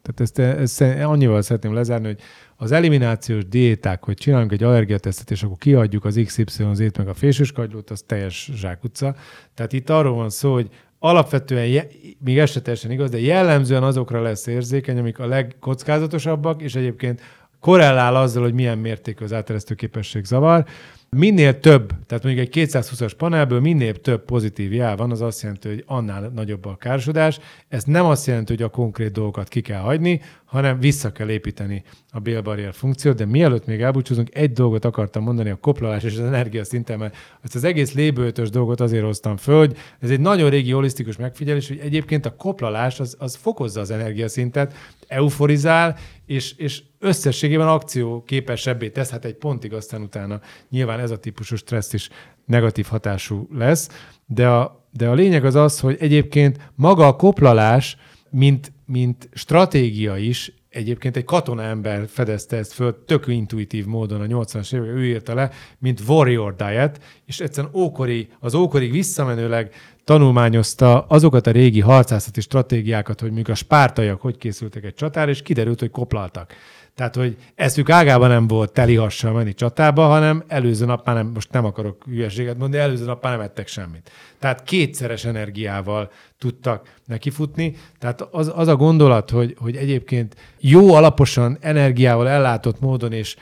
Tehát ezt, ezt annyival szeretném lezárni, hogy az eliminációs diéták, hogy csinálunk egy allergiatesztet, és akkor kiadjuk az XYZ-t meg a fésűskagylót, az teljes zsákutca. Tehát itt arról van szó, hogy alapvetően, még esetesen igaz, de jellemzően azokra lesz érzékeny, amik a legkockázatosabbak, és egyébként korrelál azzal, hogy milyen mértékű az áteresztő képesség zavar. Minél több, tehát mondjuk egy 220-as panelből minél több pozitív jel van, az azt jelenti, hogy annál nagyobb a károsodás. Ez nem azt jelenti, hogy a konkrét dolgokat ki kell hagyni, hanem vissza kell építeni a bélbarrier funkciót, de mielőtt még elbúcsúzunk, egy dolgot akartam mondani, a koplalás és az energia szinten, mert ezt az egész lébőtös dolgot azért hoztam föl, hogy ez egy nagyon régi holisztikus megfigyelés, hogy egyébként a koplalás az, az fokozza az energiaszintet, euforizál, és, és összességében akció képesebbé tesz, hát egy pontig aztán utána nyilván ez a típusú stressz is negatív hatású lesz, de a, de a lényeg az az, hogy egyébként maga a koplalás, mint, mint stratégia is, egyébként egy katona ember fedezte ezt föl tök intuitív módon a 80-as évek, ő írta le, mint warrior diet, és egyszerűen ókori, az ókorig visszamenőleg tanulmányozta azokat a régi harcászati stratégiákat, hogy mondjuk a spártaiak hogy készültek egy csatára, és kiderült, hogy koplaltak. Tehát, hogy eszük ágában nem volt telihassal menni csatába, hanem előző nap már nem, most nem akarok hülyeséget mondani, előző nap már nem ettek semmit. Tehát kétszeres energiával tudtak nekifutni. Tehát az, az a gondolat, hogy, hogy egyébként jó alaposan energiával ellátott módon és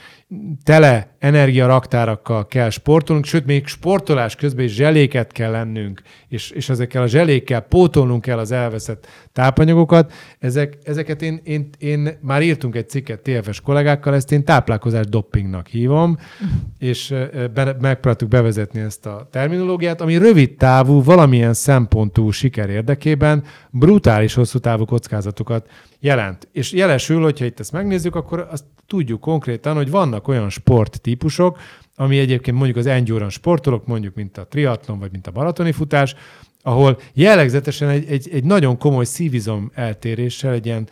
tele energiaraktárakkal kell sportolnunk, sőt, még sportolás közben is zseléket kell lennünk, és, és ezekkel a zselékkel pótolnunk kell az elveszett tápanyagokat. Ezek, ezeket én, én, én már írtunk egy cikket TFS kollégákkal, ezt én táplálkozás doppingnak hívom, uh-huh. és be, megpróbáltuk bevezetni ezt a terminológiát, ami rövid távú, valamilyen szempontú siker érdekében brutális hosszú távú kockázatokat jelent. És jelesül, hogyha itt ezt megnézzük, akkor azt tudjuk konkrétan, hogy vannak olyan sporttípusok, ami egyébként mondjuk az endurance sportolók, mondjuk mint a triatlon vagy mint a maratoni futás, ahol jellegzetesen egy, egy, egy nagyon komoly szívizom eltéréssel, egy ilyen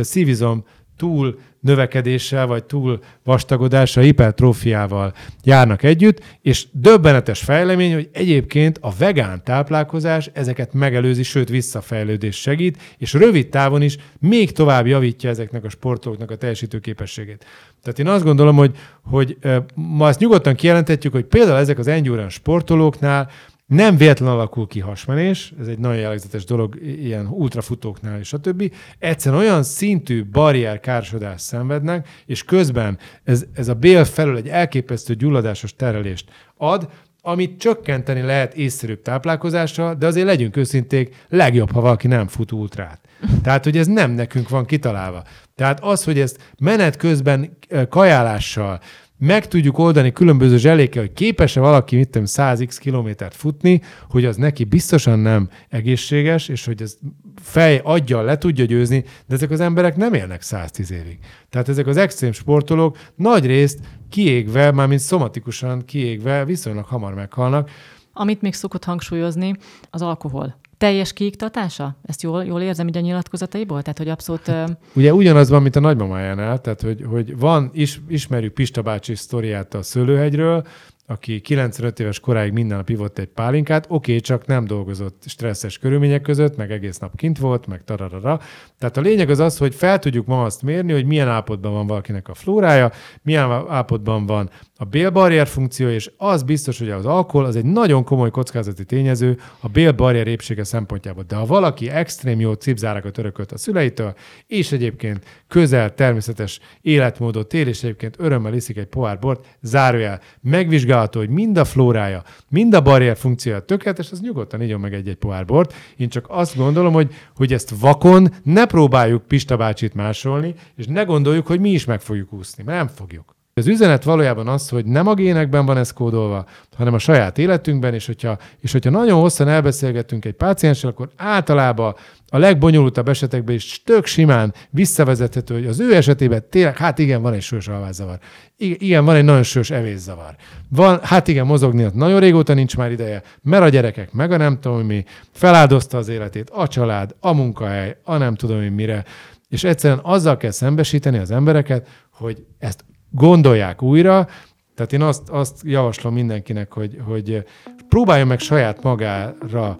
szívizom túl növekedéssel, vagy túl vastagodással, hipertrófiával járnak együtt, és döbbenetes fejlemény, hogy egyébként a vegán táplálkozás ezeket megelőzi, sőt visszafejlődés segít, és rövid távon is még tovább javítja ezeknek a sportolóknak a teljesítő képességét. Tehát én azt gondolom, hogy, hogy ma azt nyugodtan kijelenthetjük, hogy például ezek az endurance sportolóknál nem véletlen alakul ki hasmenés, ez egy nagyon jellegzetes dolog ilyen ultrafutóknál és a többi. Egyszerűen olyan szintű barrier károsodást szenvednek, és közben ez, ez a bél felől egy elképesztő gyulladásos terelést ad, amit csökkenteni lehet észszerűbb táplálkozással, de azért legyünk őszinték, legjobb, ha valaki nem fut ultrát. Tehát, hogy ez nem nekünk van kitalálva. Tehát az, hogy ezt menet közben kajálással, meg tudjuk oldani különböző zselékkel, hogy képes-e valaki, mit tudom, 100x kilométert futni, hogy az neki biztosan nem egészséges, és hogy ez fej adja, le tudja győzni, de ezek az emberek nem élnek 110 évig. Tehát ezek az extrém sportolók nagy részt kiégve, mármint szomatikusan kiégve viszonylag hamar meghalnak. Amit még szokott hangsúlyozni, az alkohol teljes kiiktatása? Ezt jól, jól érzem így a nyilatkozataiból? Tehát, hogy abszolút... Ugye ugyanaz van, mint a nagymamájánál, tehát, hogy, hogy van, is, ismerjük Pista bácsi sztoriát a Szőlőhegyről, aki 95 éves koráig minden nap ivott egy pálinkát, oké, okay, csak nem dolgozott stresszes körülmények között, meg egész nap kint volt, meg tararara. Tehát a lényeg az az, hogy fel tudjuk ma azt mérni, hogy milyen állapotban van valakinek a flórája, milyen állapotban van a bélbarrier funkció, és az biztos, hogy az alkohol az egy nagyon komoly kockázati tényező a bélbarrier épsége szempontjából. De ha valaki extrém jó cipzárakat örökölt a szüleitől, és egyébként közel természetes életmódot él, és egyébként örömmel iszik egy pohár bort, zárójel, megvizsgálható, hogy mind a flórája, mind a barrier funkciója tökéletes, az nyugodtan igyon meg egy-egy pohár bort. Én csak azt gondolom, hogy, hogy ezt vakon ne próbáljuk Pista bácsit másolni, és ne gondoljuk, hogy mi is meg fogjuk úszni, mert nem fogjuk. Az üzenet valójában az, hogy nem a génekben van ez kódolva, hanem a saját életünkben, és hogyha, és hogyha nagyon hosszan elbeszélgetünk egy pácienssel, akkor általában a legbonyolultabb esetekben is tök simán visszavezethető, hogy az ő esetében tényleg, hát igen, van egy sős alvászavar. Igen, van egy nagyon sős evészavar. Van, hát igen, mozogni nagyon régóta nincs már ideje, mert a gyerekek, meg a nem tudom mi, feláldozta az életét, a család, a munkahely, a nem tudom mi mire, és egyszerűen azzal kell szembesíteni az embereket, hogy ezt gondolják újra, tehát én azt, azt javaslom mindenkinek, hogy, hogy próbáljon meg saját magára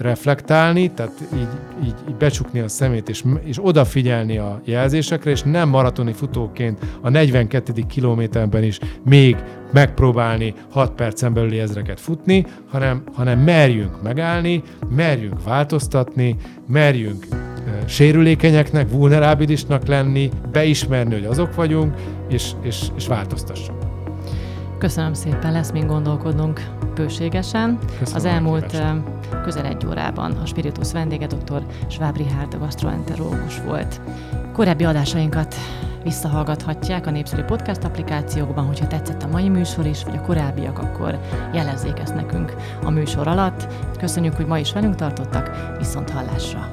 reflektálni, tehát így, így, így becsukni a szemét, és, és odafigyelni a jelzésekre, és nem maratoni futóként a 42. kilométerben is még megpróbálni 6 percen belüli ezreket futni, hanem, hanem merjünk megállni, merjünk változtatni, merjünk sérülékenyeknek, vulnerábilisnak lenni, beismerni, hogy azok vagyunk, és, és, és változtassunk. Köszönöm szépen, lesz még gondolkodnunk bőségesen. Köszönöm Az elmúlt közel egy órában a Spiritus vendége dr. Schwab Richard, gastroenterológus volt. Korábbi adásainkat visszahallgathatják a népszerű podcast applikációkban, hogyha tetszett a mai műsor is, vagy a korábbiak, akkor jelezzék ezt nekünk a műsor alatt. Köszönjük, hogy ma is velünk tartottak, viszont hallásra!